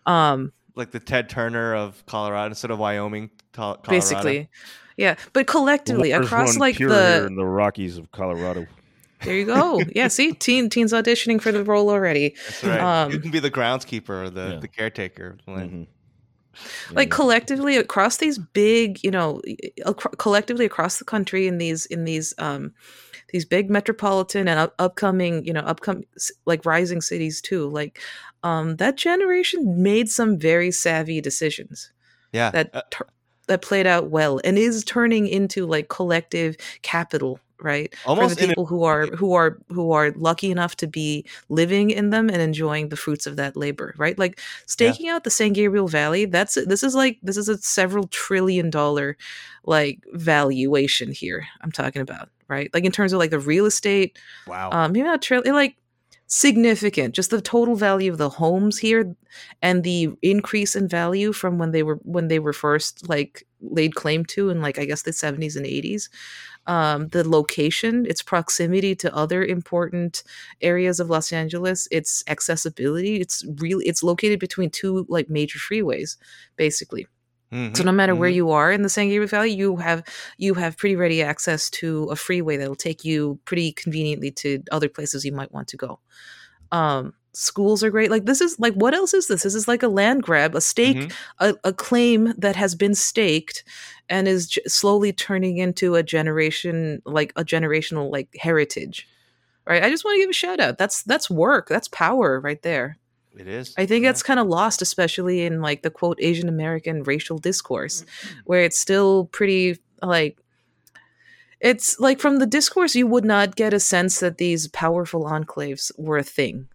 Um, like the ted turner of colorado instead of wyoming Colorado. basically, yeah. But collectively, Waters across like the in the Rockies of Colorado. there you go. Yeah, see, teen teens auditioning for the role already. That's right. Um, you can be the groundskeeper or the, Yeah. the caretaker. of the land. Mhm. like Yeah. collectively across these big you know ac- collectively across the country in these in these um these big metropolitan and up- upcoming you know upcoming like rising cities too like um that generation made some very savvy decisions Yeah. that Uh, that played out well and is turning into like collective capital right Almost for the in a- people who are who are who are lucky enough to be living in them and enjoying the fruits of that labor right? Like staking out the san gabriel valley that's this is like this is a several trillion dollar like valuation here i'm talking about right? Like in terms of like the real estate wow. um maybe not trillion like significant just the total value of the homes here and the increase in value from when they were when they were first like laid claim to in like i guess the 70s and 80s um the location its proximity to other important areas of los angeles its accessibility it's really it's located between two like major freeways basically Mhm, so no matter where mhm. you are in the San Gabriel Valley, you have you have pretty ready access to a freeway that'll take you pretty conveniently to other places you might want to go. Um, schools are great. Like this is like what else is this? This is like a land grab, a stake, Mhm. a, a claim that has been staked and is j- slowly turning into a generation like a generational like heritage. Right? I just want to give a shout out. That's that's work. That's power right there. It is. I think Yeah. that's kind of lost, especially in like the quote Asian American racial discourse, Mm-hmm. where it's still pretty like it's like from the discourse you would not get a sense that these powerful enclaves were a thing.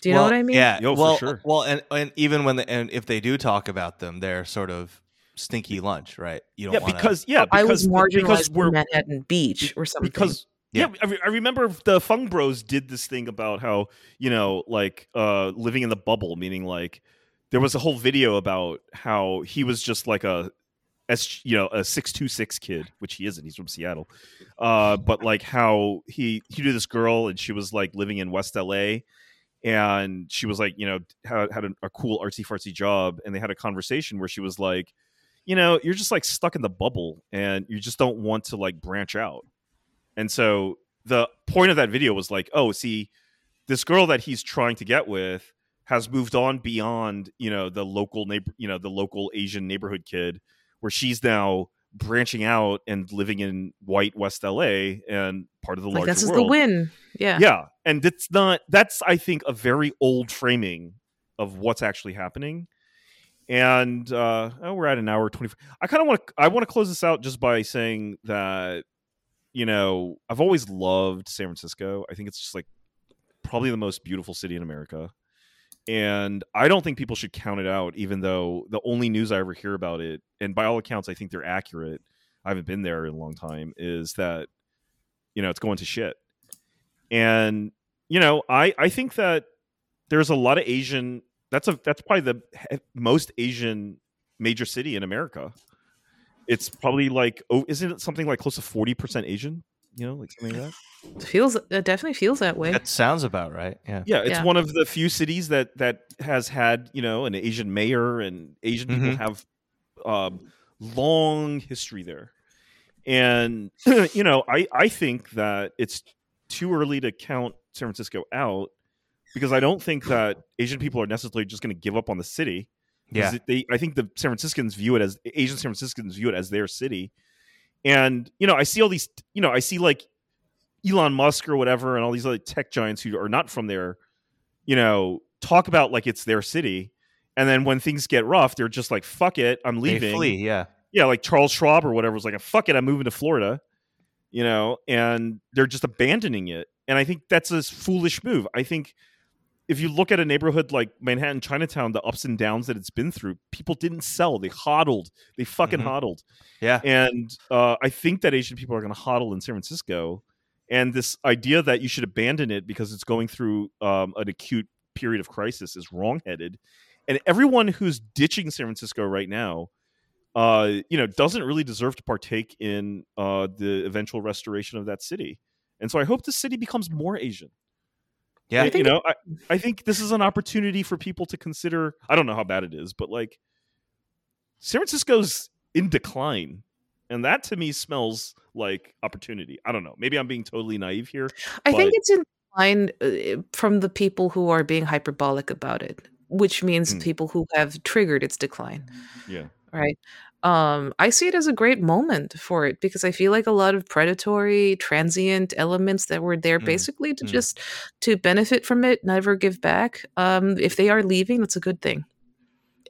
Do you know what I mean? Yeah. Yo, for well, sure. well, and and even when the, and if they do talk about them, they're sort of stinky lunch, right? You don't Yeah, wanna, because yeah, I because was marginalized because we're in Manhattan Beach or something. because Yeah. yeah, I, re- I remember the Fung Bros did this thing about how you know like uh living in the bubble, meaning like there was a whole video about how he was just like a a S, you know, a six two six kid, which he isn't. He's from Seattle, uh, but like how he he knew this girl and she was like living in West LA, and she was like you know had had a, a cool artsy fartsy job, and they had a conversation where she was like, you know, you're just like stuck in the bubble, and you just don't want to like branch out. And so the point of that video was like, oh, see, this girl that he's trying to get with has moved on beyond, you know, the local neighbor, you know, the local Asian neighborhood kid, where she's now branching out and living in white West LA and part of the like larger this is world. the win. Yeah. Yeah, and it's not. That's I think a very old framing of what's actually happening. And uh, oh, we're at an hour twenty. I kind of want to. I want to close this out just by saying that you know I've always loved San Francisco. I think it's just like probably the most beautiful city in America. And I don't think people should count it out, even though the only news I ever hear about it, and by all accounts, I think they're accurate. I haven't been there in a long time. Is that you know it's going to shit and you know i i think that there's a lot of asian that's a that's probably the most asian major city in america it's probably like oh isn't it something like close to 40% asian you know like something like that Feels it definitely feels that way. that sounds about right. Yeah. yeah it's Yeah. one of the few cities that that has had you know an asian mayor and asian people Mhm. have um long history there and you know i i think that it's too early to count san francisco out because i don't think that asian people are necessarily just going to give up on the city. Yeah. they i think the san franciscans view it as asian san franciscans view it as their city and you know i see all these you know i see like elon musk or whatever and all these other tech giants who are not from there you know talk about like it's their city and then when things get rough they're just like fuck it i'm They leaving flee. Yeah. yeah, like Charles Schwab or whatever was like, "Fuck it, I'm moving to Florida," you know, and they're just abandoning it. And I think that's a foolish move. I think if you look at a neighborhood like Manhattan, Chinatown, the ups and downs that it's been through, people didn't sell; they hodled, they fucking Mhm. hodled. Yeah. And uh, I think that Asian people are going to hodl in San Francisco. And this idea that you should abandon it because it's going through um, an acute period of crisis is wrongheaded. And everyone who's ditching San Francisco right now, uh, you know, doesn't really deserve to partake in uh, the eventual restoration of that city. And so I hope the city becomes more Asian. Yeah. you know, I, I think this is an opportunity for people to consider. I don't know how bad it is, but like San Francisco's in decline. And that to me smells like opportunity. I don't know. Maybe I'm being totally naive here. I think it's in line uh, from the people who are being hyperbolic about it, which means Mm. people who have triggered its decline. Yeah. right um i see it as a great moment for it because i feel like a lot of predatory transient elements that were there Mm, basically to mm. just to benefit from it never give back um if they are leaving that's a good thing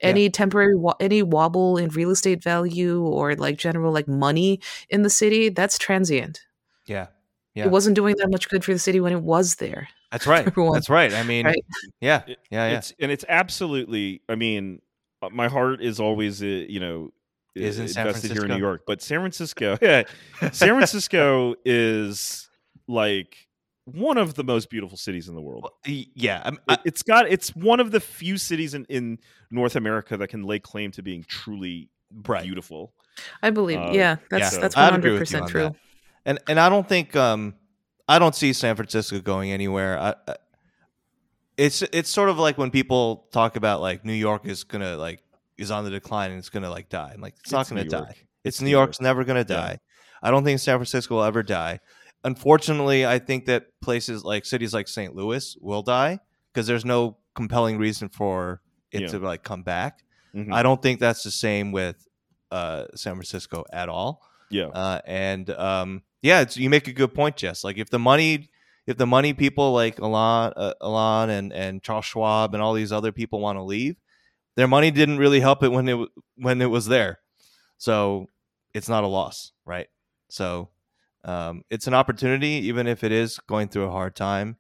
Yeah. any temporary wo- any wobble in real estate value or like general like money in the city that's transient Yeah. Yeah. it wasn't doing that much good for the city when it was there That's right. Everyone. That's right. I mean, Right. yeah. Yeah. Yeah. It's and it's absolutely. I mean, uh, my heart is always, uh, you know, Is in San invested here in New York, but San Francisco, yeah, San Francisco is like one of the most beautiful cities in the world. Y- Yeah. I'm, It, it's got it's one of the few cities in, in North America that can lay claim to being truly right. beautiful. i believe Uh, yeah that's yeah. that's I'd agree with you 100% true that. and and I don't think um I don't see San Francisco going anywhere. I, I, it's it's sort of like when people talk about like New York is gonna like is on the decline and it's gonna like die. I'm like it's, not gonna New die. It's, It's New New York's York. never gonna Yeah. die. I don't think San Francisco will ever die. Unfortunately, I think that places like cities like St. Louis will die because there's no compelling reason for it Yeah. to like come back. Mhm. I don't think that's the same with uh, San Francisco at all. yeah, Uh, and um, yeah, it's, you make a good point, Jess. Like if the money, if the money people like Elon, uh, Elon and and Charles Schwab and all these other people want to leave, their money didn't really help it when it when it was there. So it's not a loss, right? So um, it's an opportunity, even if it is going through a hard time.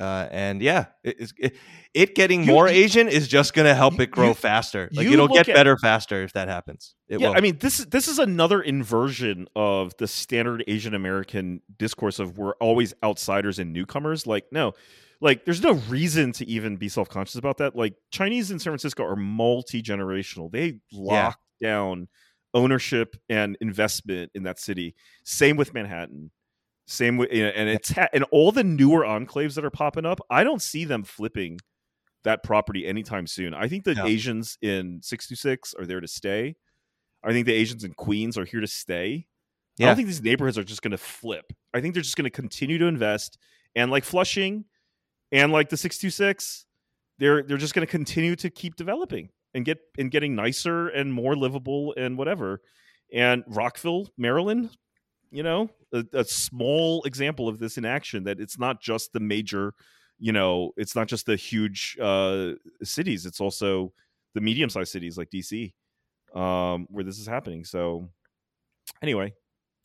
Uh, and yeah, it, it, it getting You- more Asian is just going to help it grow you- faster. Like it'll get at- better faster if that happens. It yeah, will. I mean this this is another inversion of the standard Asian American discourse of we're always outsiders and newcomers. Like no, like there's no reason to even be self conscious about that. Like Chinese in San Francisco are multi generational. They lock down ownership and investment in that city. Same with Manhattan. Same with you know, and it's ha- and all the newer enclaves that are popping up. I don't see them flipping that property anytime soon. I think the No. Asians in 626 are there to stay. I think the Asians in Queens are here to stay. I Yeah. don't think these neighborhoods are just going to flip. I think they're just going to continue to invest and like Flushing and like the 626 they're they're just going to continue to keep developing and get and getting nicer and more livable and whatever. And Rockville, Maryland, you know, a, a small example of this in action that it's not just the major, you know, it's not just the huge uh cities, it's also the medium-sized cities like DC um where this is happening. So anyway,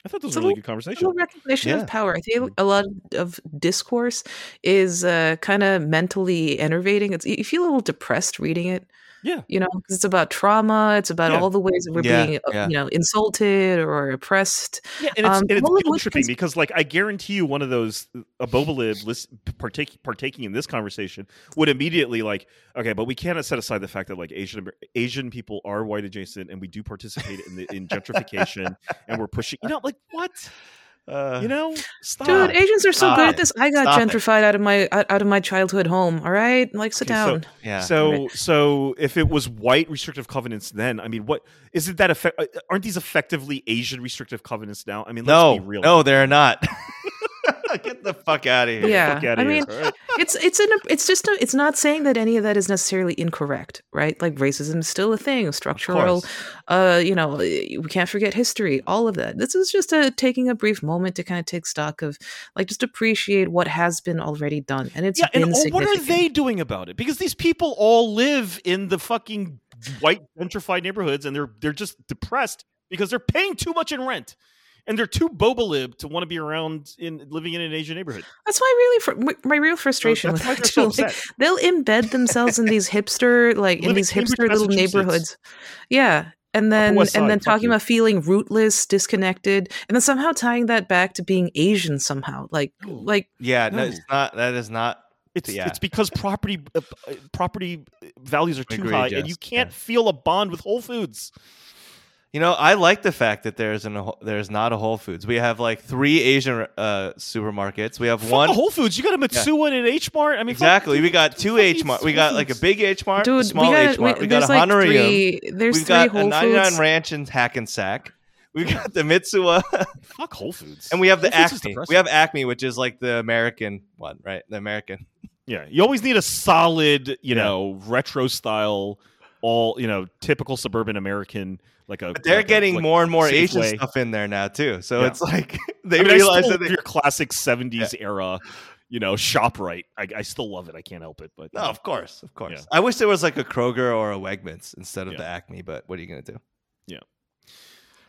I thought this was a a really little- good conversation. recognition Yeah. of power. I think a lot of discourse is uh, kind of mentally enervating. It's you feel a little depressed reading it. Yeah. you know, 'cause it's about trauma. It's about Yeah. all the ways that we're Yeah, being, uh, yeah. you know, insulted or oppressed. Yeah, and it's, Um, and it's all of guilt which tripping cons- because, like, I guarantee you, one of those a bobalib list partake, partaking in this conversation would immediately like, okay, but we cannot set aside the fact that like Asian Asian people are white adjacent, and we do participate in the in gentrification, and we're pushing. You know, like what? Uh, You know, stop. Dude, Asians are so Stop good it. at this. I got Stop it. gentrified out of my out out of my childhood home. All right, like sit Okay, so- down. yeah. So, so if it was white restrictive covenants, then I mean, what isn't that effect? uh, Aren't these effectively Asian restrictive covenants now? I mean, let's no, be real. no, they're not. Get the fuck out of here. Yeah, Fuck outta I here, mean, all right? it's it's an it's just a, it's not saying that any of that is necessarily incorrect, right? Like racism is still a thing, structural. Uh, you know, we can't forget history, all of that. This is just a taking a brief moment to kind of take stock of, like, just appreciate what has been already done, and it's yeah, been and what are they doing about it? Because these people all live in the fucking white gentrified neighborhoods, and they're they're just depressed because they're paying too much in rent, and they're too bobalib to want to be around in living in an Asian neighborhood. That's my really fr- my- my real frustration that's with why it they're so too. Like, upset. they'll embed themselves in these hipster like in in these Cambridge, hipster little neighborhoods yeah and then West and then talking you. about feeling rootless disconnected and then somehow tying that back to being asian somehow like No. like Yeah, no, No. it's not. That is not. It's Yeah. it's because property uh, uh, property values are too Agreed, high, and you can't Yeah. feel a bond with Whole Foods. You know, I like the fact that there's an there's not a Whole Foods. We have like three Asian uh, supermarkets. We have Fuck one Whole Foods. You got a Mitsuwa and an H Mart. I mean, fuck- exactly. We got two H Mart. We got like a big H Mart, dude small we got H Mart. we, We got a like there's We've got whole a 99 foods Ranch in Hackensack. We got the Mitsuwa, Fuck Whole Foods. and we have the Whole Acme. We have Acme, which is like the American one, right? The American. Yeah, you always need a solid, you Yeah. know, retro style, all you know, typical suburban American. Like a, But they're like a- getting like more and more Asian Safeway. stuff in there now too. So Yeah. it's like they I mean, realize that they, your classic '70s era, you know, Shoprite. I, I still love it. I can't help it. But No, uh, of course, of course. Yeah. I wish there was like a Kroger or a Wegmans instead of Yeah. the Acme, but what are you gonna do?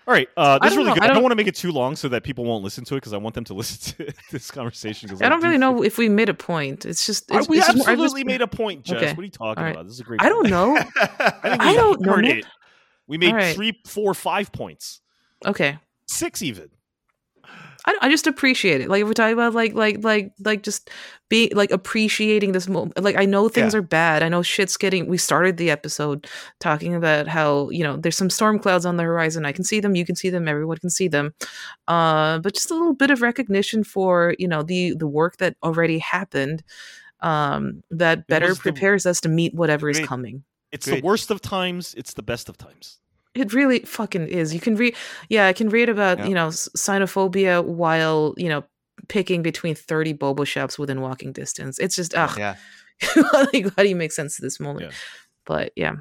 All right, uh, this is really know. good. I don't, don't- want to make it too long so that people won't listen to it because I want them to listen to this conversation. i don't do really know if we made a point it's just it's, we it's just more- I've absolutely just- made a point, Jess. Okay. What are you talking right. about? This is a great. i don't know I, think I we don't know, it. We made right. three, four, five points, okay six even. I, I just appreciate it. Like if we're talking about like like like like just being like appreciating this moment. Like I know things Yeah. are bad. I know shit's getting. We started the episode talking about how you know there's some storm clouds on the horizon. I can see them. You can see them. Everyone can see them. Uh, but just a little bit of recognition for you know the the work that already happened. Um, that better was the- prepares us to meet whatever is coming. It's Great. the worst of times. It's the best of times. It really fucking is. You can read, yeah, I can read about Yeah. you know xenophobia while you know picking between thirty bobo shops within walking distance. It's just ugh. yeah. like, how do you make sense of this moment? Yeah. But yeah,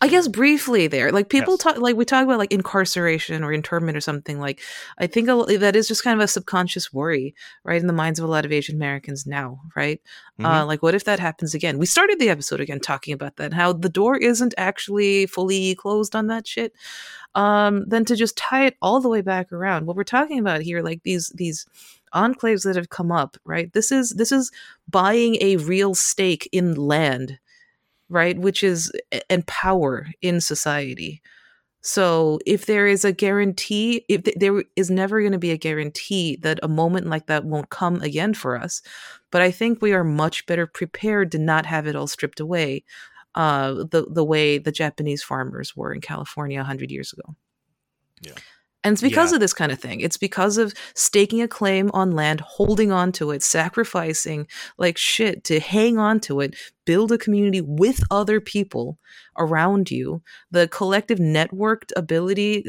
I guess briefly there, like people Yes. talk, like we talk about like incarceration or internment or something. Like I think a, that is just kind of a subconscious worry, right, in the minds of a lot of Asian Americans now, right? Mm-hmm. Uh, like, what if that happens again? We started the episode again talking about that, how the door isn't actually fully closed on that shit. Um, then to just tie it all the way back around, what we're talking about here, like these these enclaves that have come up, right? This is this is buying a real stake in land right which is and power in society so if there is a guarantee if th- there is never going to be a guarantee that a moment like that won't come again for us but i think we are much better prepared to not have it all stripped away uh the the way the japanese farmers were in california 100 years ago Yeah. And it's because Yeah. of this kind of thing. It's because of staking a claim on land, holding on to it, sacrificing like shit to hang on to it, build a community with other people around you. The collective networked ability,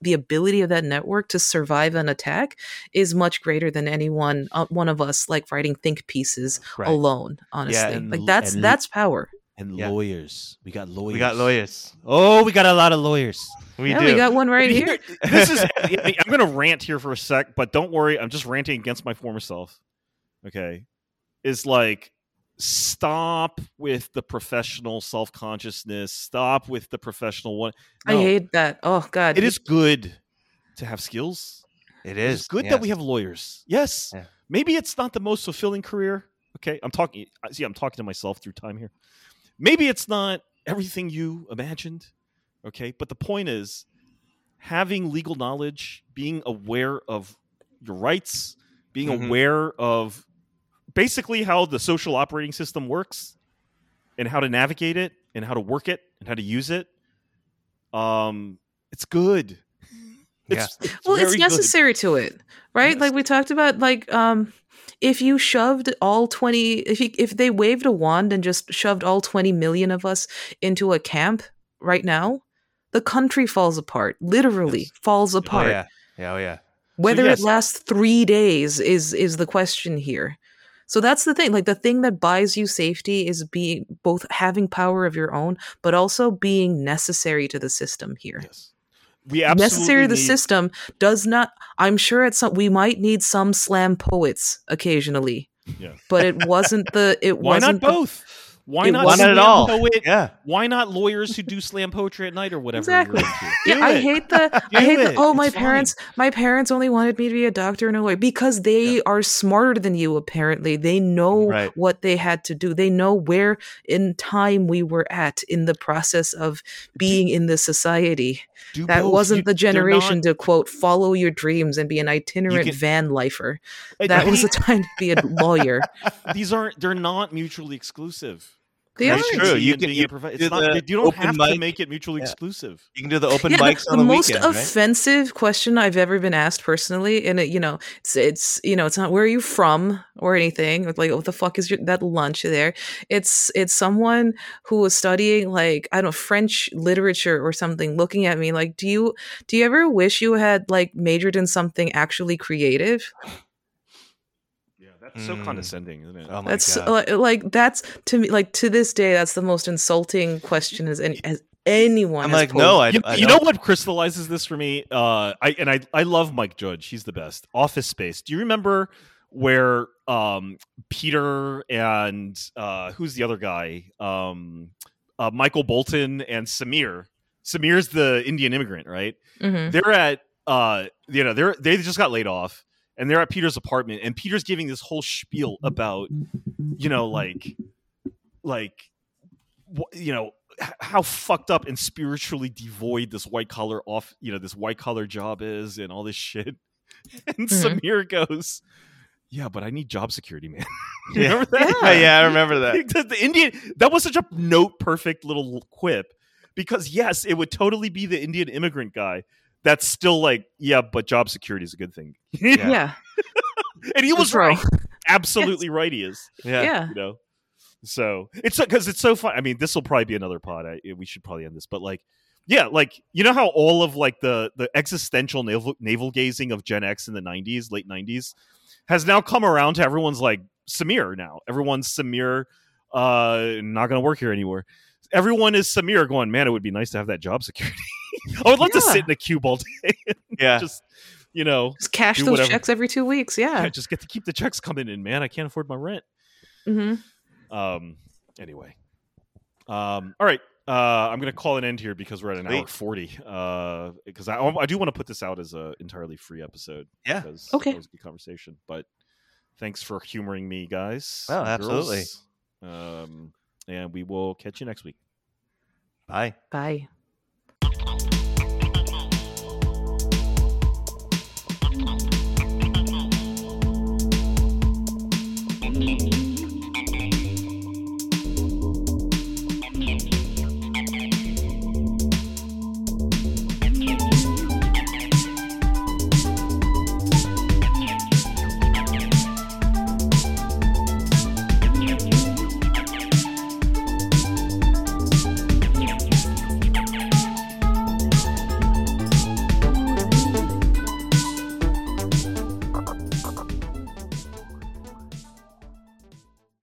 the ability of that network to survive an attack is much greater than anyone, uh, one of us, like writing think pieces Right. alone. Honestly, and like that's and that's power. And Yeah. lawyers. We got lawyers. We got lawyers. Oh, we got a lot of lawyers. We yeah, do. we got one right here. this is. I mean, I'm going to rant here for a sec, but don't worry. I'm just ranting against my former self. Okay, is like stop with the professional self consciousness. Stop with the professional one. I hate that. Oh God, It is good to have skills. it It is is good yes. that we have lawyers. Yes. Yeah. Maybe it's not the most fulfilling career. Okay. I'm talking I- see, I'm talking to myself through time here. Maybe it's not everything you imagined. Okay. But the point is having legal knowledge, being aware of your rights, being Mhm. aware of basically how the social operating system works and how to navigate it and how to work it and how to use it. Um, it's good. It's, it's well it's very good. necessary to it right Yes. like we talked about like um if you shoved all 20 if you, if they waved a wand and just shoved all 20 million of us into a camp right now the country falls apart literally Yes. falls Oh apart yeah. Yeah. Oh yeah. whether yes. it lasts 3 days is is the question here so that's the thing like the thing that buys you safety is being both having power of your own but also being necessary to the system here Yes. We absolutely necessary to the need- system does not i'm sure at some we might need some slam poets occasionally Yeah. but it wasn't the it Why wasn't not the- both? Why it not wasn't- Why at slam all? Poet? Yeah. Why not lawyers who do slam poetry at night or whatever? Exactly. Yeah i hate the i hate it. the oh my It's fine. parents my parents only wanted me to be a doctor and a lawyer because they Yeah. are smarter than you apparently they know Right. what they had to do they know where in time we were at in the process of being in this society that both. wasn't You- the generation not- to quote follow your dreams and be an itinerant can- van lifer that I was the time to be a lawyer these aren't. They're not mutually exclusive. They That's aren't. true. You can- you a prof- do not, the you don't open have to make it mutually Yeah. exclusive. You can do the open Yeah, mics the, on the the most weekend, right? offensive question I've ever been asked personally, and it, you know, it's it's you know, it's not where are you from or anything. It's like, what the fuck is your, that lunch there? It's it's someone who was studying like I don't know French literature or something, looking at me like, do you do you ever wish you had like majored in something actually creative? Yeah, that's so Mm. condescending, isn't it? Oh my That's god. like, like that's to me like to this day that's the most insulting question as any as anyone. I'm has like, no, I, you, I you know what crystallizes this for me? Uh, I and I I love Mike Judge. He's the best. Office Space. Do you remember where um Peter and uh who's the other guy? Um, uh, Michael Bolton and Samir. Samir's the Indian immigrant, right? Mhm. They're at uh you know they're they just got laid off and they're at Peter's apartment and Peter's giving this whole spiel about you know like like you know how fucked up and spiritually devoid this white collar off you know this white collar job is and all this shit. And Mhm. Samir goes yeah but I need job security man. Remember that? Yeah, yeah, I remember that. the, the Indian that was such a note perfect little quip because yes it would totally be the Indian immigrant guy that's still like yeah but job security is a good thing Yeah. yeah, and he was That's right. right absolutely right he is Yeah. yeah. you know so it's because it's so fun i mean this will probably be another pod I, we should probably end this but like yeah like you know how all of like the the existential navel navel gazing of gen x in the 90s late 90s has now come around to everyone's like samir now everyone's samir Uh, not gonna work here anymore. Everyone is Samir going, man. It would be nice to have that job security. I would love to sit in a cube all day. Yeah. just you know, Just cash those whatever. checks every two weeks. yeah, Yeah. just get to keep the checks coming in, man. I can't afford my rent. Mm-hmm. Um. Anyway. Um. All right. Uh, I'm gonna call an end here because we're at an hour Sweet. forty. Uh, because I I do want to put this out as a entirely free episode. Yeah. Because Okay. That was a good conversation. But thanks for humoring me, guys. Oh, absolutely. girls. Um, and we will catch you next week. Bye. Bye.